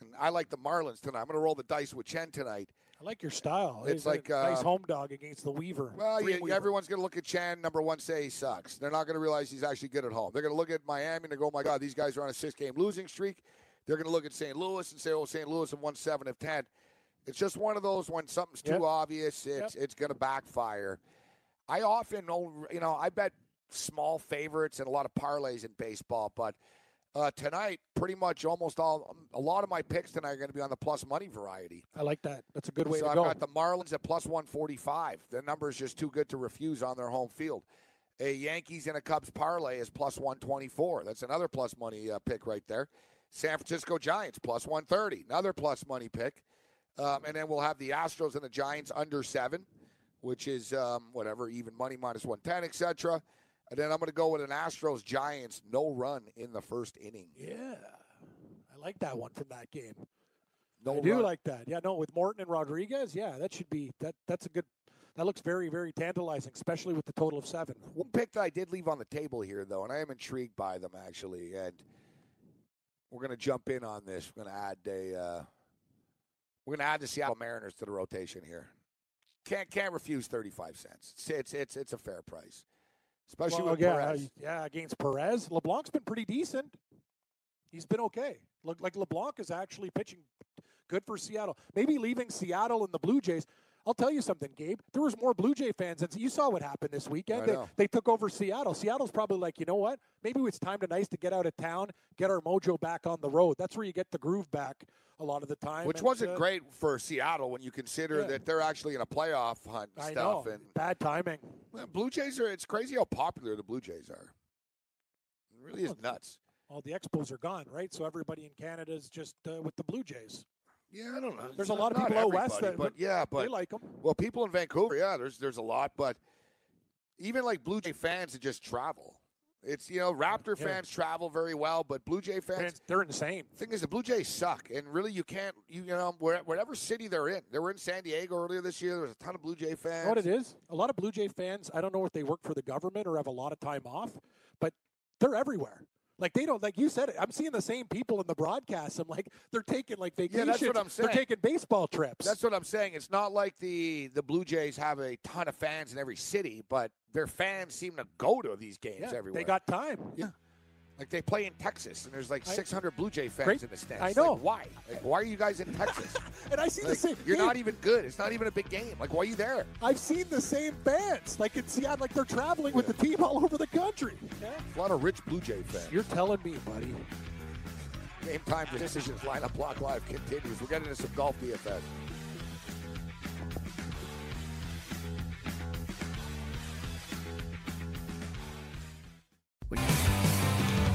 Speaker 3: And I like the Marlins tonight. I'm going to roll the dice with Chen tonight.
Speaker 5: I like your style.
Speaker 3: It's
Speaker 5: a
Speaker 3: like,
Speaker 5: nice
Speaker 3: uh,
Speaker 5: home dog against the Weaver.
Speaker 3: Well, yeah,
Speaker 5: Weaver.
Speaker 3: everyone's going to look at Chan, number one, say he sucks. They're not going to realize he's actually good at home. They're going to look at Miami and go, oh my God, these guys are on a six game losing streak. They're going to look at St. Louis and say, oh, St. Louis have won seven of 10. It's just one of those when something's too
Speaker 5: Yep.
Speaker 3: obvious, it's, it's going to backfire. I often, you know, I bet small favorites and a lot of parlays in baseball, but uh, tonight, pretty much almost all, a lot of my picks tonight are going to be on the plus money variety.
Speaker 5: I like that. That's a good way
Speaker 3: so
Speaker 5: to
Speaker 3: I've
Speaker 5: go.
Speaker 3: got the Marlins at plus 145. The number is just too good to refuse on their home field. A Yankees and a Cubs parlay is plus 124. That's another plus money uh, pick right there. San Francisco Giants plus 130. Another plus money pick. Um, and then we'll have the Astros and the Giants under seven, which is um, whatever, even money minus 110, etc. And then I'm going to go with an Astros Giants no run in the first inning.
Speaker 5: yeah, I like that one from that game.
Speaker 3: No
Speaker 5: I do
Speaker 3: run.
Speaker 5: like that. Yeah, no, with Morton and Rodriguez, yeah, that should be that. That's a good. That looks very, very tantalizing, especially with the total of seven.
Speaker 3: One pick that I did leave on the table here, though, and I am intrigued by them actually, and we're going to jump in on this. We're going to add a, uh, we're going to add the Seattle Mariners to the rotation here. Can't can't refuse thirty five cents. It's, it's it's it's a fair price, especially
Speaker 5: Well,
Speaker 3: with
Speaker 5: yeah,
Speaker 3: Perez.
Speaker 5: yeah, against Perez, LeBlanc's been pretty decent. He's been okay. Look like LeBlanc is actually pitching good for Seattle. Maybe leaving Seattle and the Blue Jays. I'll tell you something, Gabe. There was more Blue Jay fans, and you saw what happened this weekend. They, they, took over Seattle. Seattle's probably like, you know what? Maybe it's time to nice to get out of town, get our mojo back on the road. That's where you get the groove back a lot of the time.
Speaker 3: Which
Speaker 5: and,
Speaker 3: wasn't
Speaker 5: uh,
Speaker 3: great for Seattle when you consider
Speaker 5: Yeah.
Speaker 3: that they're actually in a playoff hunt and
Speaker 5: I
Speaker 3: stuff.
Speaker 5: know.
Speaker 3: And
Speaker 5: Bad timing.
Speaker 3: Blue Jays are. It's crazy how popular the Blue Jays are. It really is nuts.
Speaker 5: All the Expos are gone, right? So everybody in Canada is just uh, with the Blue Jays.
Speaker 3: Yeah, I don't know.
Speaker 5: There's a lot of people out west that
Speaker 3: but yeah, but
Speaker 5: they like them.
Speaker 3: Well, people in Vancouver, yeah, there's there's a lot, but even like Blue Jay fans that just travel. It's you know Raptor
Speaker 5: Yeah.
Speaker 3: fans travel very well, but Blue Jay fans.
Speaker 5: They're insane.
Speaker 3: thing is, the Blue Jays suck, and really you can't you, you know where, whatever city they're in. They were in San Diego earlier this year. There was a ton of Blue Jay fans.
Speaker 5: You know what it is? A lot of Blue Jay fans, I don't know if they work for the government or have a lot of time off, but they're everywhere. Like they don't like you said it. I'm seeing the same people in the broadcast. I'm like they're taking like vacations.
Speaker 3: Yeah, that's what I'm saying.
Speaker 5: They're taking baseball trips.
Speaker 3: That's what I'm saying. It's not like the the Blue Jays have a ton of fans in every city, but their fans seem to go to these games
Speaker 5: yeah,
Speaker 3: everywhere.
Speaker 5: they got time.
Speaker 3: Yeah. Like they play in Texas, and there's like
Speaker 5: I-
Speaker 3: 600 Blue Jay fans
Speaker 5: Great.
Speaker 3: in the stands.
Speaker 5: I
Speaker 3: Like,
Speaker 5: know.
Speaker 3: why? Like, why are you guys in Texas?
Speaker 5: And I see the same.
Speaker 3: you're
Speaker 5: Gabe,
Speaker 3: not even good. It's not even a big game. Like, why are you there?
Speaker 5: I've seen the same fans. Like in Seattle, like they're traveling with the team all over the country. Yeah.
Speaker 3: A lot of rich Blue Jay fans.
Speaker 5: You're telling me, buddy.
Speaker 3: Game time for decisions Lineup Lock Live continues. We're getting into some golf DFS.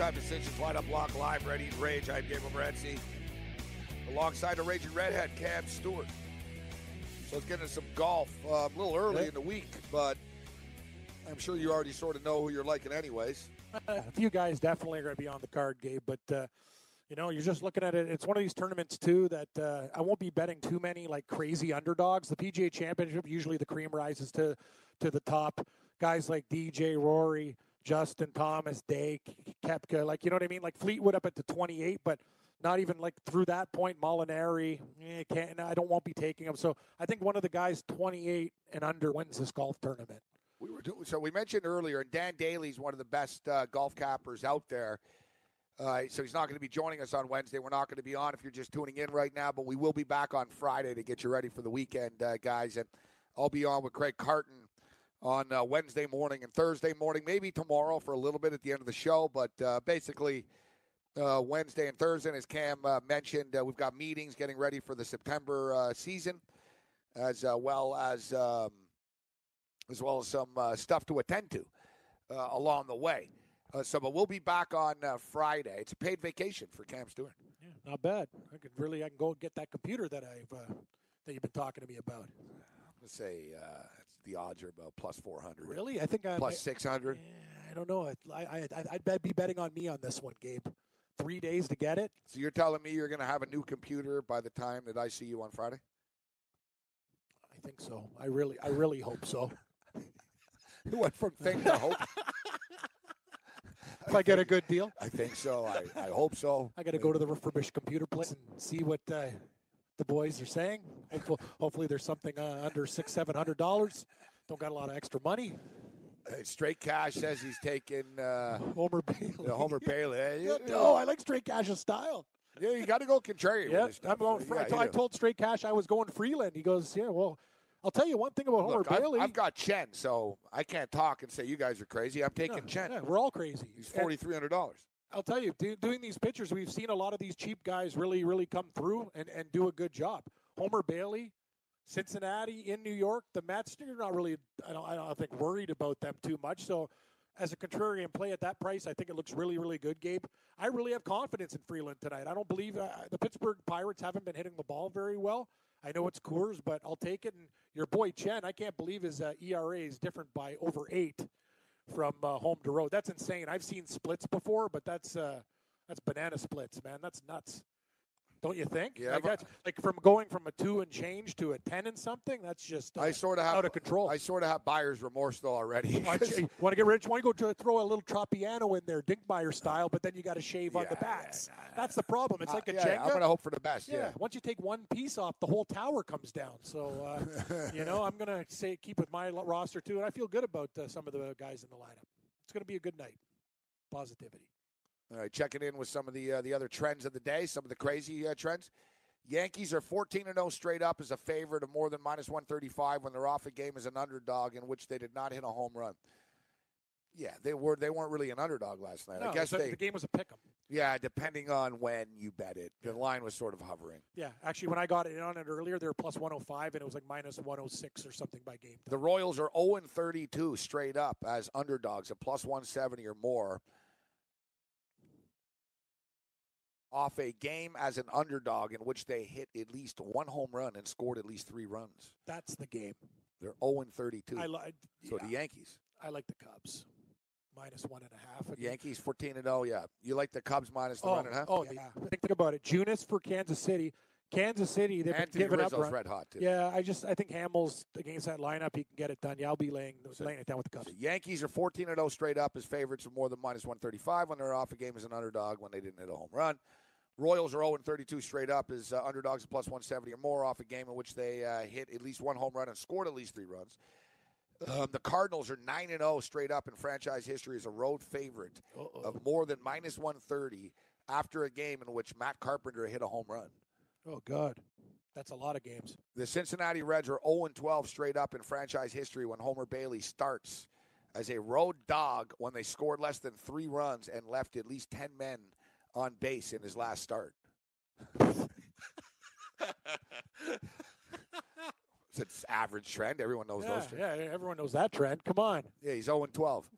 Speaker 3: Uh, time decisions Lineup Lock Live, ready and rage. I'm Gabriel Morency. Alongside the Raging Redhead, Cam Stewart. So let's get into some golf. Uh, a little early in the week, but I'm sure you already sort of know who you're liking, anyways.
Speaker 5: a few guys definitely are going to be on the card, Gabe. But uh, you know, you're just looking at it. It's one of these tournaments too that uh, I won't be betting too many like crazy underdogs. The PGA Championship usually the cream rises to to the top. Guys like DJ, Rory, Justin Thomas, Day, Koepka, like you know what I mean. Like Fleetwood up at the 28, but not even like through that point. Molinari, eh, can't. I don't won't be taking him. So I think one of the guys 28 and under wins this golf tournament.
Speaker 3: We were doing so. We mentioned earlier, and Dan Daly's one of the best uh, golf cappers out there. Uh, so he's not going to be joining us on Wednesday. We're not going to be on if you're just tuning in right now, but we will be back on Friday to get you ready for the weekend, uh, guys. And I'll be on with Craig Carton on uh, Wednesday morning and Thursday morning, maybe tomorrow for a little bit at the end of the show. But uh, basically, uh, Wednesday and Thursday, and as Cam uh, mentioned, uh, we've got meetings getting ready for the September uh, season, as uh, well as um, as well as some uh, stuff to attend to uh, along the way. Uh, so, but we'll be back on uh, Friday. It's a paid vacation for Cam Stewart.
Speaker 5: Yeah, not bad. I could really, I can go get that computer that I've uh, that you've been talking to me about.
Speaker 3: Let's say uh, the odds are about plus four hundred,
Speaker 5: Really, I think I
Speaker 3: plus six hundred.
Speaker 5: I don't know. I, I, I, I'd bet- be betting on me on this one, Gabe. Three days to get it.
Speaker 3: So you're telling me you're going to have a new computer by the time that I see you on Friday?
Speaker 5: I think so. I really, I really hope so.
Speaker 3: You went from think to hope.
Speaker 5: If I get a good deal,
Speaker 3: I think so. I, I hope so.
Speaker 5: I got to go to the refurbished computer place and see what uh, the boys are saying. Hopefully, hopefully there's something uh, under six, seven hundred dollars. Don't got a lot of extra money.
Speaker 3: Uh, Straight Cash says he's taking uh,
Speaker 5: Homer Bailey.
Speaker 3: Homer Bailey. Hey,
Speaker 5: no, I like straight cash's style.
Speaker 3: yeah, you got to go contrarian.
Speaker 5: Yeah,
Speaker 3: with this stuff.
Speaker 5: I'm going.
Speaker 3: Yeah,
Speaker 5: For, I, told, I told Straight Cash I was going Freeland. He goes, yeah. Well, I'll tell you one thing about Homer
Speaker 3: Look, I've,
Speaker 5: Bailey.
Speaker 3: I've got Chen, so I can't talk and say you guys are crazy. I'm taking
Speaker 5: No,
Speaker 3: Chen.
Speaker 5: yeah, we're all crazy.
Speaker 3: He's forty three hundred dollars.
Speaker 5: I'll tell you, do, doing these pictures, we've seen a lot of these cheap guys really, really come through and, and do a good job. Homer Bailey, Cincinnati in New York, the Mets, you're not really, I don't, I don't think, worried about them too much. So, as a contrarian play at that price, I think it looks really, really good, Gabe. I really have confidence in Freeland tonight. I don't believe uh, the Pittsburgh Pirates haven't been hitting the ball very well. I know it's Coors, but I'll take it. And your boy Chen, I can't believe his uh, ERA is different by over eight from uh, home to road. That's insane. I've seen splits before, but that's uh, that's banana splits, man. That's nuts. Don't you think?
Speaker 3: Yeah,
Speaker 5: like,
Speaker 3: but-
Speaker 5: that's, like from going from a two and change to a ten and something. That's just uh,
Speaker 3: I sort of have
Speaker 5: out of control.
Speaker 3: I sort of have buyer's remorse though already.
Speaker 5: want to get rich? Want to go to throw a little Tropeano in there, Dinkmeyer style, but then you got to shave on the
Speaker 3: Yeah,
Speaker 5: backs. That's the problem. It's
Speaker 3: Uh,
Speaker 5: like a
Speaker 3: yeah,
Speaker 5: Jenga.
Speaker 3: I'm going to hope for the best.
Speaker 5: yeah.
Speaker 3: Yeah.
Speaker 5: Once you take one piece off, the whole tower comes down. So, uh, you know, I'm going to say keep with my roster too, and I feel good about uh, some of the guys in the lineup. It's going to be a good night. Positivity.
Speaker 3: All right, checking in with some of the uh, the other trends of the day, some of the crazy uh, trends. Yankees are 14 and 0 straight up as a favorite of more than minus 135 when they're off a game as an underdog in which they did not hit a home run. Yeah, they were they weren't really an underdog last night.
Speaker 5: No,
Speaker 3: I guess
Speaker 5: the,
Speaker 3: they
Speaker 5: the game was a pick 'em.
Speaker 3: Yeah, depending on when you bet it. The line was sort of hovering.
Speaker 5: Yeah, actually, when I got in on it earlier, they were plus 105, and it was like minus 106 or something by game.
Speaker 3: The Royals are 0 and 32 straight up as underdogs at plus 170 or more. Off a game as an underdog in which they hit at least one home run and scored at least three runs.
Speaker 5: That's the game.
Speaker 3: They're 0 and 32.
Speaker 5: I like.
Speaker 3: so
Speaker 5: yeah,
Speaker 3: the Yankees.
Speaker 5: I like the Cubs, minus one and a half.
Speaker 3: Yankees 14 and 0. Yeah, you like the Cubs minus the
Speaker 5: Oh,
Speaker 3: run and a half.
Speaker 5: oh yeah. Think, think about it. Junis for Kansas City. Kansas City, they've
Speaker 3: Anthony
Speaker 5: been giving
Speaker 3: Rizzo's
Speaker 5: up. run-
Speaker 3: red hot too.
Speaker 5: Yeah, I just I think Hamels against that lineup, he can get it done. Yeah, I'll be laying laying it down with the Cubs.
Speaker 3: The Yankees are 14 and 0 straight up as favorites of more than minus 135 when they're off a game as an underdog when they didn't hit a home run. Royals are 0 and 32 straight up as uh, underdogs plus 170 or more off a game in which they uh, hit at least one home run and scored at least three runs. Um, the Cardinals are 9 and 0 straight up in franchise history as a road favorite of more than minus 130 after a game in which Matt Carpenter hit a home run.
Speaker 5: Oh God, that's a lot of games.
Speaker 3: The Cincinnati Reds are 0 and 12 straight up in franchise history when Homer Bailey starts as a road dog when they scored less than three runs and left at least 10 men on base in his last start. it's an average trend. Everyone knows
Speaker 5: Yeah,
Speaker 3: those trends.
Speaker 5: yeah, everyone knows that trend. Come on.
Speaker 3: Yeah, he's 0 and 12.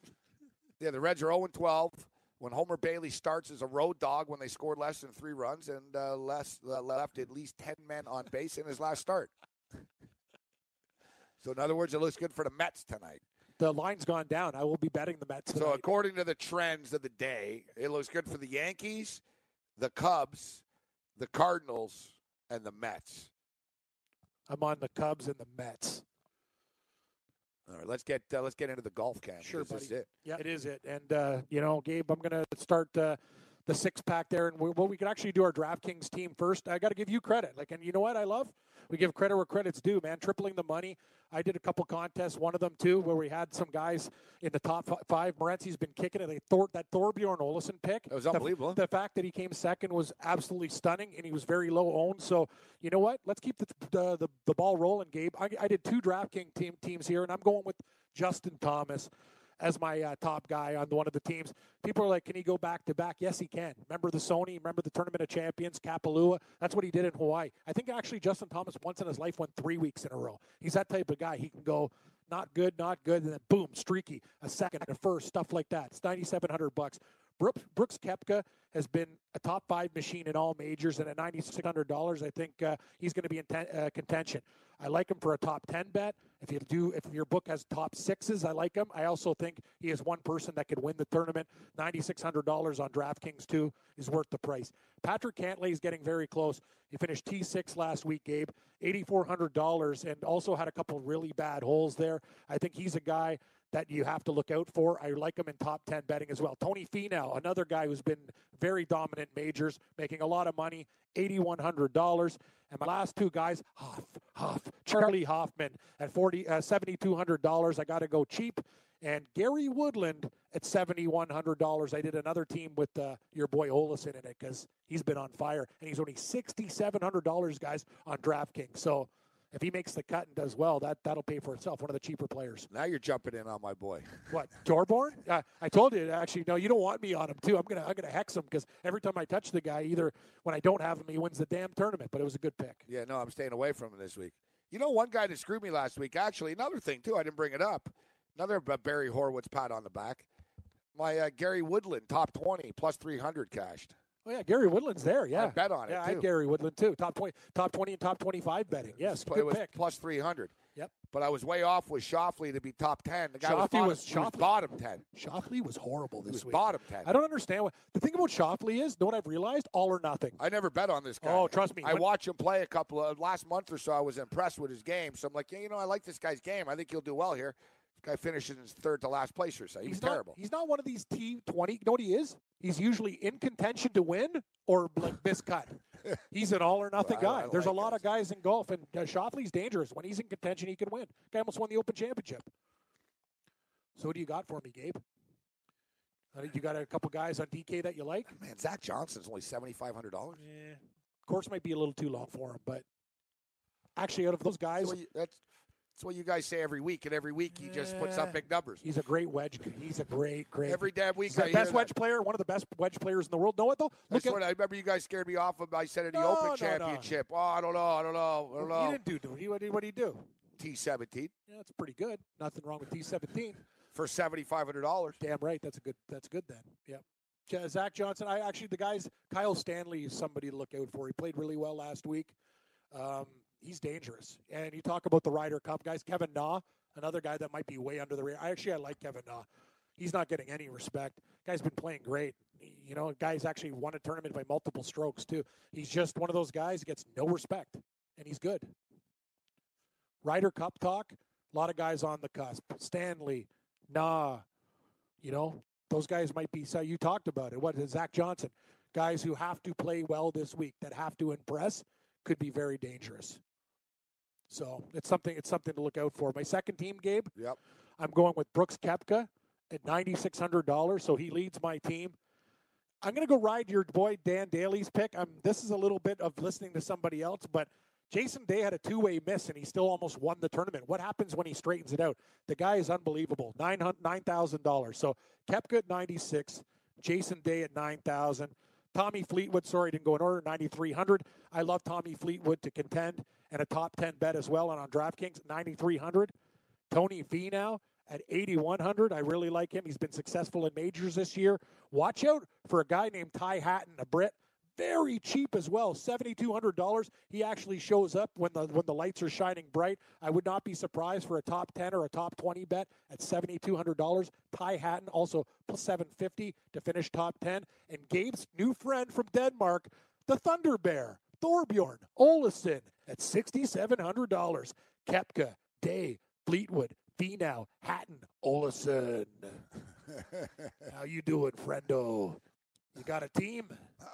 Speaker 3: Yeah, the Reds are 0 and 12 when Homer Bailey starts as a road dog when they scored less than three runs and uh, less uh, left at least 10 men on base in his last start. so, in other words, it looks good for the Mets tonight.
Speaker 5: The line's gone down. I will be betting the Mets.
Speaker 3: So, according to the trends of the day, it looks good for the Yankees, the Cubs, the Cardinals, and the Mets.
Speaker 5: I'm on the Cubs and the Mets.
Speaker 3: All right, let's get uh, let's get into the golf cam.
Speaker 5: Sure,
Speaker 3: This is
Speaker 5: buddy.
Speaker 3: it.
Speaker 5: Yeah, it is it. And uh, you know, Gabe, I'm going to start uh, the six pack there, and we, well, we could actually do our DraftKings team first. I got to give you credit. Like, and you know what I love? We give credit where credit's due, man. Tripling the money. I did a couple contests, one of them too, where we had some guys in the top five. Morency's been kicking it. They Thor, that Thorbjorn Olesen pick.
Speaker 3: It was
Speaker 5: the-
Speaker 3: unbelievable.
Speaker 5: The, fact that he came second was absolutely stunning, and he was very low owned. So you know what? Let's keep the the, the, the ball rolling, Gabe. I, I did two DraftKings team teams here, and I'm going with Justin Thomas as my uh, top guy on one of the teams. People are like, can he go back to back? Yes, he can. Remember the Sony? Remember the Tournament of Champions? Kapalua? That's what he did in Hawaii. I think actually Justin Thomas once in his life went three weeks in a row. He's that type of guy. He can go not good, not good, and then boom, streaky, a second, a first, stuff like that. It's 9,700 bucks. Brooks, Brooks Koepka has been a top five machine in all majors, and at $9,600, I think uh, he's going to be in ten, uh, contention. I like him for a top 10 bet. If you do, if your book has top sixes, I like him. I also think he is one person that could win the tournament. $9,600 on DraftKings too is worth the price. Patrick Cantlay is getting very close. He finished T6 last week, Gabe, $8,400, and also had a couple really bad holes there. I think he's a guy that you have to look out for. I like him in top 10 betting as well. Tony Finau, another guy who's been very dominant majors, making a lot of money, $8,100. And my last two guys, Hoff, Hoff, Charley Hoffman at 40, uh, $7,200. I got to go cheap. And Gary Woodland at $7,100. I did another team with uh, your boy Olesen in it because he's been on fire. And he's only $6,700, guys, on DraftKings. So if he makes the cut and does well, that, that'll pay for itself. One of the cheaper players.
Speaker 3: Now you're jumping in on my boy.
Speaker 5: What Thorbjorn? Uh, I told you actually. No, you don't want me on him too. I'm gonna I'm gonna hex him because every time I touch the guy, either when I don't have him, he wins the damn tournament. But it was a good pick.
Speaker 3: Yeah, no, I'm staying away from him this week. You know, one guy that screwed me last week. Actually, another thing too. I didn't bring it up. Another Barry Horowitz pat on the back. My uh, Gary Woodland top twenty plus three hundred cashed.
Speaker 5: Oh yeah, Gary Woodland's there. Yeah,
Speaker 3: I bet on it,
Speaker 5: Yeah, I
Speaker 3: too.
Speaker 5: had Gary Woodland too. Top twenty, top twenty, and top twenty-five betting. Yes,
Speaker 3: it was
Speaker 5: pick.
Speaker 3: plus three hundred.
Speaker 5: Yep.
Speaker 3: But I was way off with Schauffele to be top ten. The guy was
Speaker 5: Schauffele
Speaker 3: bottom,
Speaker 5: was-
Speaker 3: he was bottom ten.
Speaker 5: Schauffele was horrible
Speaker 3: He
Speaker 5: this
Speaker 3: was
Speaker 5: week.
Speaker 3: bottom ten.
Speaker 5: I don't understand what the thing about Schauffele is. Know what I've realized? All or nothing.
Speaker 3: I never bet on this guy.
Speaker 5: Oh, trust me,
Speaker 3: I
Speaker 5: when-
Speaker 3: watched him play a couple of last month or so. I was impressed with his game. So I'm like, yeah, you know, I like this guy's game. I think he'll do well here. This guy finishes in third to last place or so. He was
Speaker 5: he's not,
Speaker 3: terrible.
Speaker 5: He's not one of these T twenty. You know what he is? He's usually in contention to win or like miscut. he's an all or nothing
Speaker 3: Well, I-
Speaker 5: guy.
Speaker 3: I
Speaker 5: There's
Speaker 3: like
Speaker 5: a lot of guys in golf, and uh, Schauffele's dangerous. When he's in contention, he can win. Guy almost won the Open Championship. So what do you got for me, Gabe? I think you got a couple guys on DK that you like.
Speaker 3: Man, Zach Johnson's only seventy five hundred dollars.
Speaker 5: Yeah. Course might be a little too long for him, but actually, out of those guys,
Speaker 3: That's what, you, that's, that's what you guys say every week, and every week he just puts up big numbers.
Speaker 5: he's a great wedge. He's a great, great.
Speaker 3: Every damn week,
Speaker 5: He's the
Speaker 3: I hear
Speaker 5: best
Speaker 3: that.
Speaker 5: wedge player, one of the best wedge players in the world. Know what though?
Speaker 3: I
Speaker 5: Look
Speaker 3: swear,
Speaker 5: at
Speaker 3: I remember you guys scared me off. Of, I said in the
Speaker 5: No, no,
Speaker 3: Open
Speaker 5: no.
Speaker 3: Championship. Oh, I don't know. I don't know. I don't know.
Speaker 5: he didn't do. do- He what did what did he do?
Speaker 3: T seventeen
Speaker 5: Yeah, that's pretty good. Nothing wrong with T seventeen.
Speaker 3: for seventy five hundred dollars.
Speaker 5: Damn right. That's a good. That's good then. Yep. Zach Johnson. I actually the guys. Kyle Stanley is somebody to look out for. He played really well last week. Um, he's dangerous. And you talk about the Ryder Cup guys. Kevin Na, another guy that might be way under the radar. I actually I like Kevin Na. He's not getting any respect. Guy's been playing great. You know, guy's actually won a tournament by multiple strokes too. He's just one of those guys who gets no respect, and he's good. Ryder Cup talk. A lot of guys on the cusp. Stanley, Na, you know, those guys might be. So you talked about it. What is Zach Johnson? Guys who have to play well this week, that have to impress, could be very dangerous. So it's something. It's something to look out for. My second team, Gabe.
Speaker 3: Yep.
Speaker 5: I'm going with Brooks Koepka at ninety six hundred dollars. So he leads my team. I'm going to go ride your boy Dan Daly's pick. I'm, this is a little bit of listening to somebody else, but Jason Day had a two way miss and he still almost won the tournament. What happens when he straightens it out? The guy is unbelievable. Nine thousand dollars. So Koepka at ninety six, Jason Day at nine thousand. Tommy Fleetwood, sorry, didn't go in order, ninety three hundred. I love Tommy Fleetwood to contend and a top ten bet as well. And on DraftKings, ninety three hundred. Tony Finau at 8,100. I really like him. He's been successful in majors this year. Watch out for a guy named Ty Hatton, a Brit. Very cheap as well, $7,200. He actually shows up when the when the lights are shining bright. I would not be surprised for a top 10 or a top 20 bet at $7,200. Ty Hatton also plus 750 to finish top 10. And Gabe's new friend from Denmark, the Thunder Bear, Thorbjorn Olesen at $6,700. Koepka, Day, Fleetwood, Finau, Hatton, Olesen. How you doing, friendo? You got a team?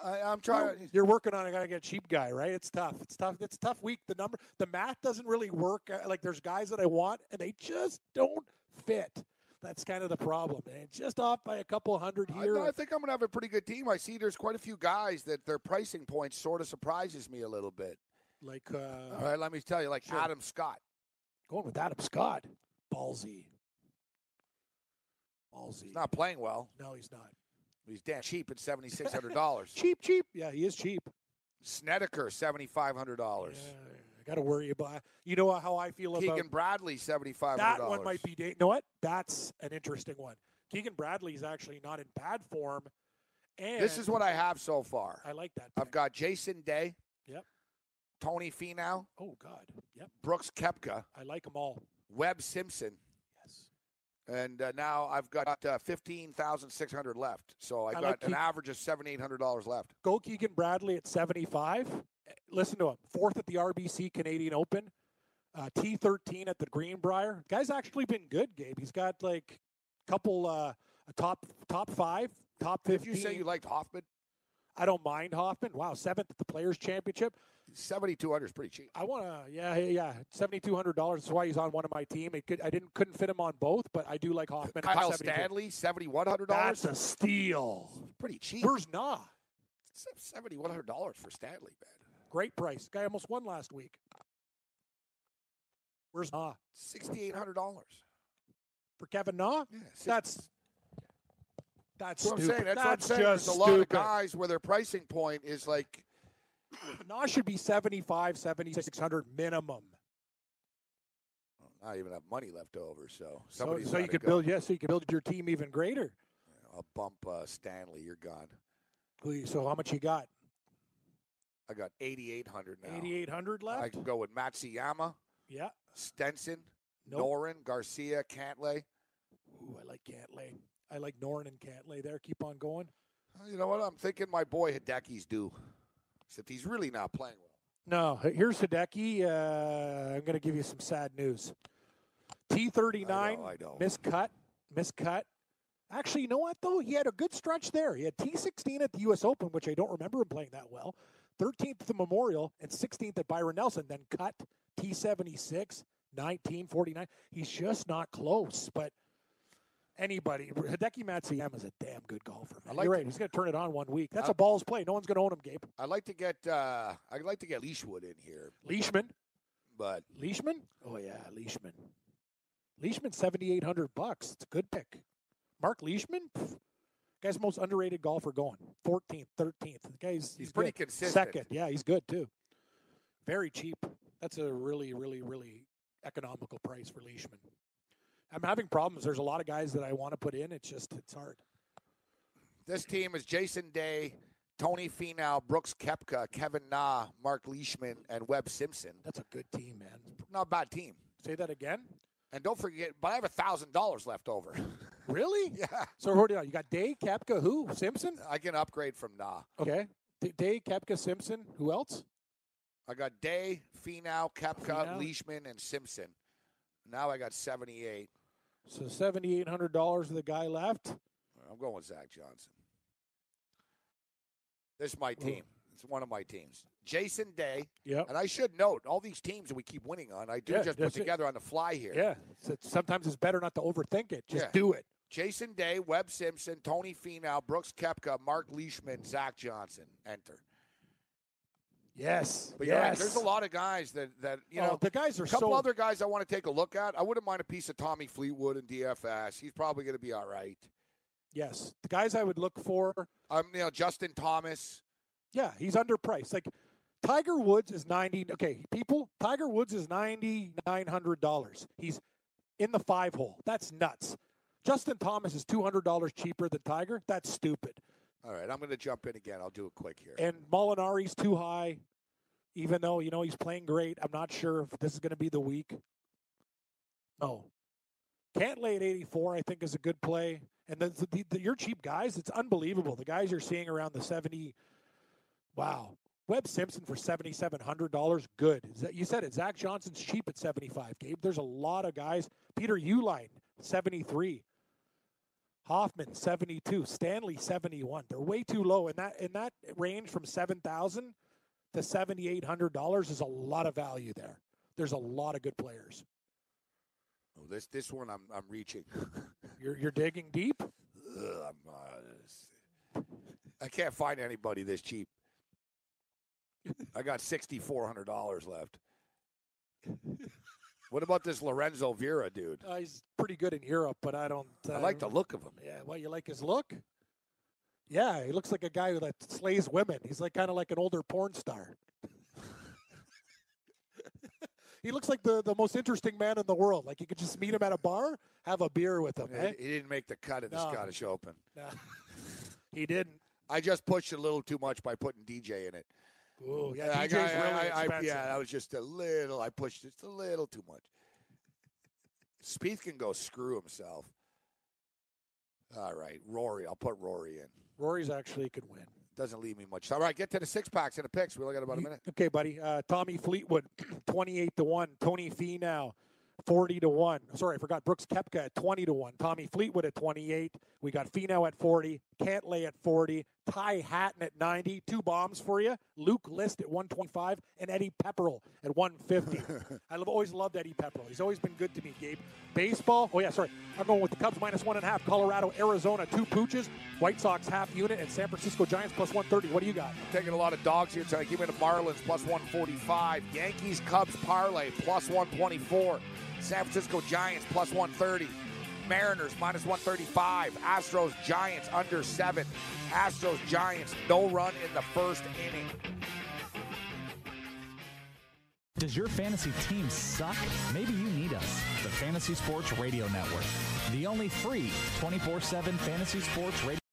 Speaker 3: I, I'm trying.
Speaker 5: You're working on. I gotta get a cheap guy, right? It's tough. It's tough. It's a tough week. The number, the math doesn't really work. Uh, Like there's guys that I want, and they just don't fit. That's kind of the problem. And just off by a couple hundred here.
Speaker 3: I think I'm going to have a pretty good team. I see there's quite a few guys that their pricing point sort of surprises me a little bit.
Speaker 5: like uh,
Speaker 3: All right, let me tell you, like
Speaker 5: Sure.
Speaker 3: Adam Scott.
Speaker 5: going with Adam Scott, ballsy, ballsy.
Speaker 3: He's not playing well.
Speaker 5: no, he's not.
Speaker 3: He's damn cheap at seventy six hundred dollars.
Speaker 5: Cheap, cheap. Yeah, he is cheap.
Speaker 3: Snedeker seventy five hundred dollars.
Speaker 5: Yeah, I got to worry about. You know how I feel about
Speaker 3: Keegan Bradley seventy five
Speaker 5: that one. Might be. You know what? That's an interesting one. Keegan Bradley is actually not in bad form, and
Speaker 3: This is what I have so far.
Speaker 5: I like that.
Speaker 3: I've got Jason Day.
Speaker 5: Yep.
Speaker 3: Tony Finau,
Speaker 5: Oh God. Yep.
Speaker 3: Brooks Koepka,
Speaker 5: I like them all.
Speaker 3: Webb Simpson,
Speaker 5: Yes.
Speaker 3: and uh, now I've got uh, fifteen thousand six hundred left. So I
Speaker 5: I
Speaker 3: got
Speaker 5: like
Speaker 3: an average of seven eight hundred dollars left.
Speaker 5: Go Keegan Bradley at 75. Eh, Listen to him. Fourth at the RBC Canadian Open. Uh, T13 at the Greenbrier. Guy's actually been good, Gabe. He's got like a couple uh, a top top five, top
Speaker 3: Did
Speaker 5: 15.
Speaker 3: you say you liked Hoffman?
Speaker 5: I don't mind Hoffman. Wow, seventh at the Players Championship.
Speaker 3: Seventy two hundred is pretty cheap.
Speaker 5: I want to, yeah, yeah, yeah, seventy two hundred dollars. That's why he's on one of my team. It could, I didn't, couldn't fit him on both, but I do like Hoffman.
Speaker 3: Kyle
Speaker 5: 72.
Speaker 3: Stanley seventy one hundred dollars.
Speaker 5: That's a steal.
Speaker 3: pretty cheap.
Speaker 5: Where's Na?
Speaker 3: Seventy one hundred dollars for Stanley, man.
Speaker 5: Great price. Guy almost won last week. Where's Na
Speaker 3: Sixty eight hundred dollars.
Speaker 5: for Kevin Na?
Speaker 3: Yeah, six-
Speaker 5: That's that's
Speaker 3: That's what I'm saying. That's,
Speaker 5: That's
Speaker 3: what I'm saying. There's a lot of guys where their pricing point is like
Speaker 5: Na should be 75, 7600 minimum.
Speaker 3: I don't even have money left over, so
Speaker 5: So, so you could build, yeah, so you could build your team even greater.
Speaker 3: I'll bump uh, Stanley. You're gone.
Speaker 5: So how much you got?
Speaker 3: I got 8,800 now.
Speaker 5: 8,800 left?
Speaker 3: I can go with Matsuyama,
Speaker 5: yeah.
Speaker 3: Stenson,
Speaker 5: Nope.
Speaker 3: Noren, Garcia, Cantlay.
Speaker 5: Ooh, I like Cantlay. I like Noren and Cantlay there. Keep on going.
Speaker 3: You know what? I'm thinking my boy Hideki's due. Except he's really not playing well.
Speaker 5: No, here's Hideki. Uh, I'm going to give you some sad news. T39,
Speaker 3: I know, I know.
Speaker 5: miscut, miscut. Actually, you know what, though? He had a good stretch there. He had T16 at the U.S. Open, which I don't remember him playing that well. 13th at the Memorial and 16th at Byron Nelson. Then cut T76, 1949. He's just not close. But anybody, Hideki Matsuyama is a damn good golfer. Man.
Speaker 3: like
Speaker 5: You're
Speaker 3: to-
Speaker 5: right. He's going to turn it on one week. That's
Speaker 3: I-
Speaker 5: a balls play. No one's going to own him, Gabe.
Speaker 3: I'd like to get uh, I'd like to get Leashwood in here,
Speaker 5: Leishman.
Speaker 3: but
Speaker 5: Leishman? Oh yeah, Leishman. Leishman seventy eight hundred bucks. It's a good pick. Mark Leishman, Pff, guy's the most underrated golfer going. Fourteenth, thirteenth. The guy's
Speaker 3: He's pretty
Speaker 5: good.
Speaker 3: consistent.
Speaker 5: Second, yeah, he's good too. Very cheap. That's a really, really, really economical price for Leishman. I'm having problems. There's a lot of guys that I want to put in. It's just it's hard.
Speaker 3: this team is Jason Day, Tony Finau, Brooks Koepka, Kevin Na, Mark Leishman, and Webb Simpson.
Speaker 5: That's a good team, man.
Speaker 3: Not a bad team.
Speaker 5: Say that again.
Speaker 3: And don't forget, but I have a thousand dollars left over.
Speaker 5: Really?
Speaker 3: yeah,
Speaker 5: So who do you, you got Day, Koepka, who? Simpson?
Speaker 3: I can upgrade from Na.
Speaker 5: Okay. D- Day, Koepka, Simpson. Who else?
Speaker 3: I got Day, Finau, Koepka,
Speaker 5: Finau.
Speaker 3: Leishman, and Simpson. Now I got seventy-eight.
Speaker 5: So seventy eight hundred dollars for the guy left.
Speaker 3: I'm going with Zach Johnson. This is my team. It's one of my teams. Jason Day,
Speaker 5: Yep.
Speaker 3: and I should note all these teams that we keep winning on. I do
Speaker 5: Yeah,
Speaker 3: just put
Speaker 5: that's it.
Speaker 3: together on the fly here.
Speaker 5: Yeah. It's- sometimes it's better not to overthink it. Just
Speaker 3: Yeah.
Speaker 5: do it.
Speaker 3: Jason Day, Webb Simpson, Tony Finau, Brooks Koepka, Mark Leishman, Zach Johnson. Enter.
Speaker 5: Yes.
Speaker 3: But you're right,
Speaker 5: yes.
Speaker 3: there's a lot of guys that that you
Speaker 5: Oh,
Speaker 3: know.
Speaker 5: the guys are
Speaker 3: a couple
Speaker 5: so
Speaker 3: other guys I want to take a look at. I wouldn't mind a piece of Tommy Fleetwood and DFS. He's probably going to be all right.
Speaker 5: yes. The guys I would look for.
Speaker 3: Um, you know, Justin Thomas.
Speaker 5: Yeah, he's underpriced. Like Tiger Woods is ninety. Okay, people. Tiger Woods is ninety nine hundred dollars. He's in the five hole. That's nuts. Justin Thomas is two hundred dollars cheaper than Tiger. That's stupid.
Speaker 3: All right, I'm going to jump in again. I'll do it quick here.
Speaker 5: And Molinari's too high, even though you know he's playing great. I'm not sure if this is going to be the week. No, Cantlay at 84, I think, is a good play. And then the, the, the, your cheap guys, it's unbelievable. The guys you're seeing around the 70. Wow, Webb Simpson for seventy seven hundred dollars. Good. Is that, you said it. Zach Johnson's cheap at seventy five. Gabe, there's a lot of guys. Peter Uihlein seventy three. Hoffman 72, Stanley 71. They're way too low. And that in that range from 7,000 to $7,800 is a lot of value there. There's a lot of good players.
Speaker 3: Oh, this this one I'm I'm reaching.
Speaker 5: You're you're digging deep.
Speaker 3: Ugh, I'm, uh, I can't find anybody this cheap. I got sixty four hundred dollars left. What about this Lorenzo Vera dude?
Speaker 5: Uh, he's pretty good in Europe, but I don't. Uh,
Speaker 3: I like the look of him.
Speaker 5: Yeah, well, you like his look? Yeah, he looks like a guy who that slays women. He's like kind of like an older porn star. he looks like the, the most interesting man in the world. Like you could just meet him at a bar, have a beer with him. eh?
Speaker 3: He, he didn't make the cut in the
Speaker 5: No.
Speaker 3: Scottish Open.
Speaker 5: Nah. he didn't.
Speaker 3: I just pushed a little too much by putting DJ in it.
Speaker 5: Ooh, yeah,
Speaker 3: I
Speaker 5: really
Speaker 3: I- I- yeah, that was just a little. I pushed it just a little too much. Spieth can go screw himself. All right, Rory. I'll put Rory in.
Speaker 5: Rory's actually could win.
Speaker 3: Doesn't leave me much. All right, get to the six packs and the picks. We only got about a minute.
Speaker 5: Okay, buddy. Uh, Tommy Fleetwood, 28 to 1. Tony Finau, 40 to 1. Sorry, I forgot Brooks Koepka at 20 to 1. Tommy Fleetwood at 28. We got Finau at 40. Cantlay at 40. Ty Hatton at 90. Two bombs for you. Luke List at 125. And Eddie Pepperell at 150. I love, always loved Eddie Pepperell. He's always been good to me, Gabe. Baseball. Oh, yeah, sorry. I'm going with the Cubs minus one and a half. Colorado, Arizona, two pooches. White Sox half unit. And San Francisco Giants plus 130. What do you got?
Speaker 3: Taking a lot of dogs here tonight. Give me the Marlins plus 145. Yankees Cubs parlay plus 124. San Francisco Giants plus 130. Mariners minus 135. Astros Giants under seven. Astros Giants no run in the first inning.
Speaker 7: Does your fantasy team suck? Maybe you need us, the Fantasy Sports Radio Network, the only free 24 7 fantasy sports radio.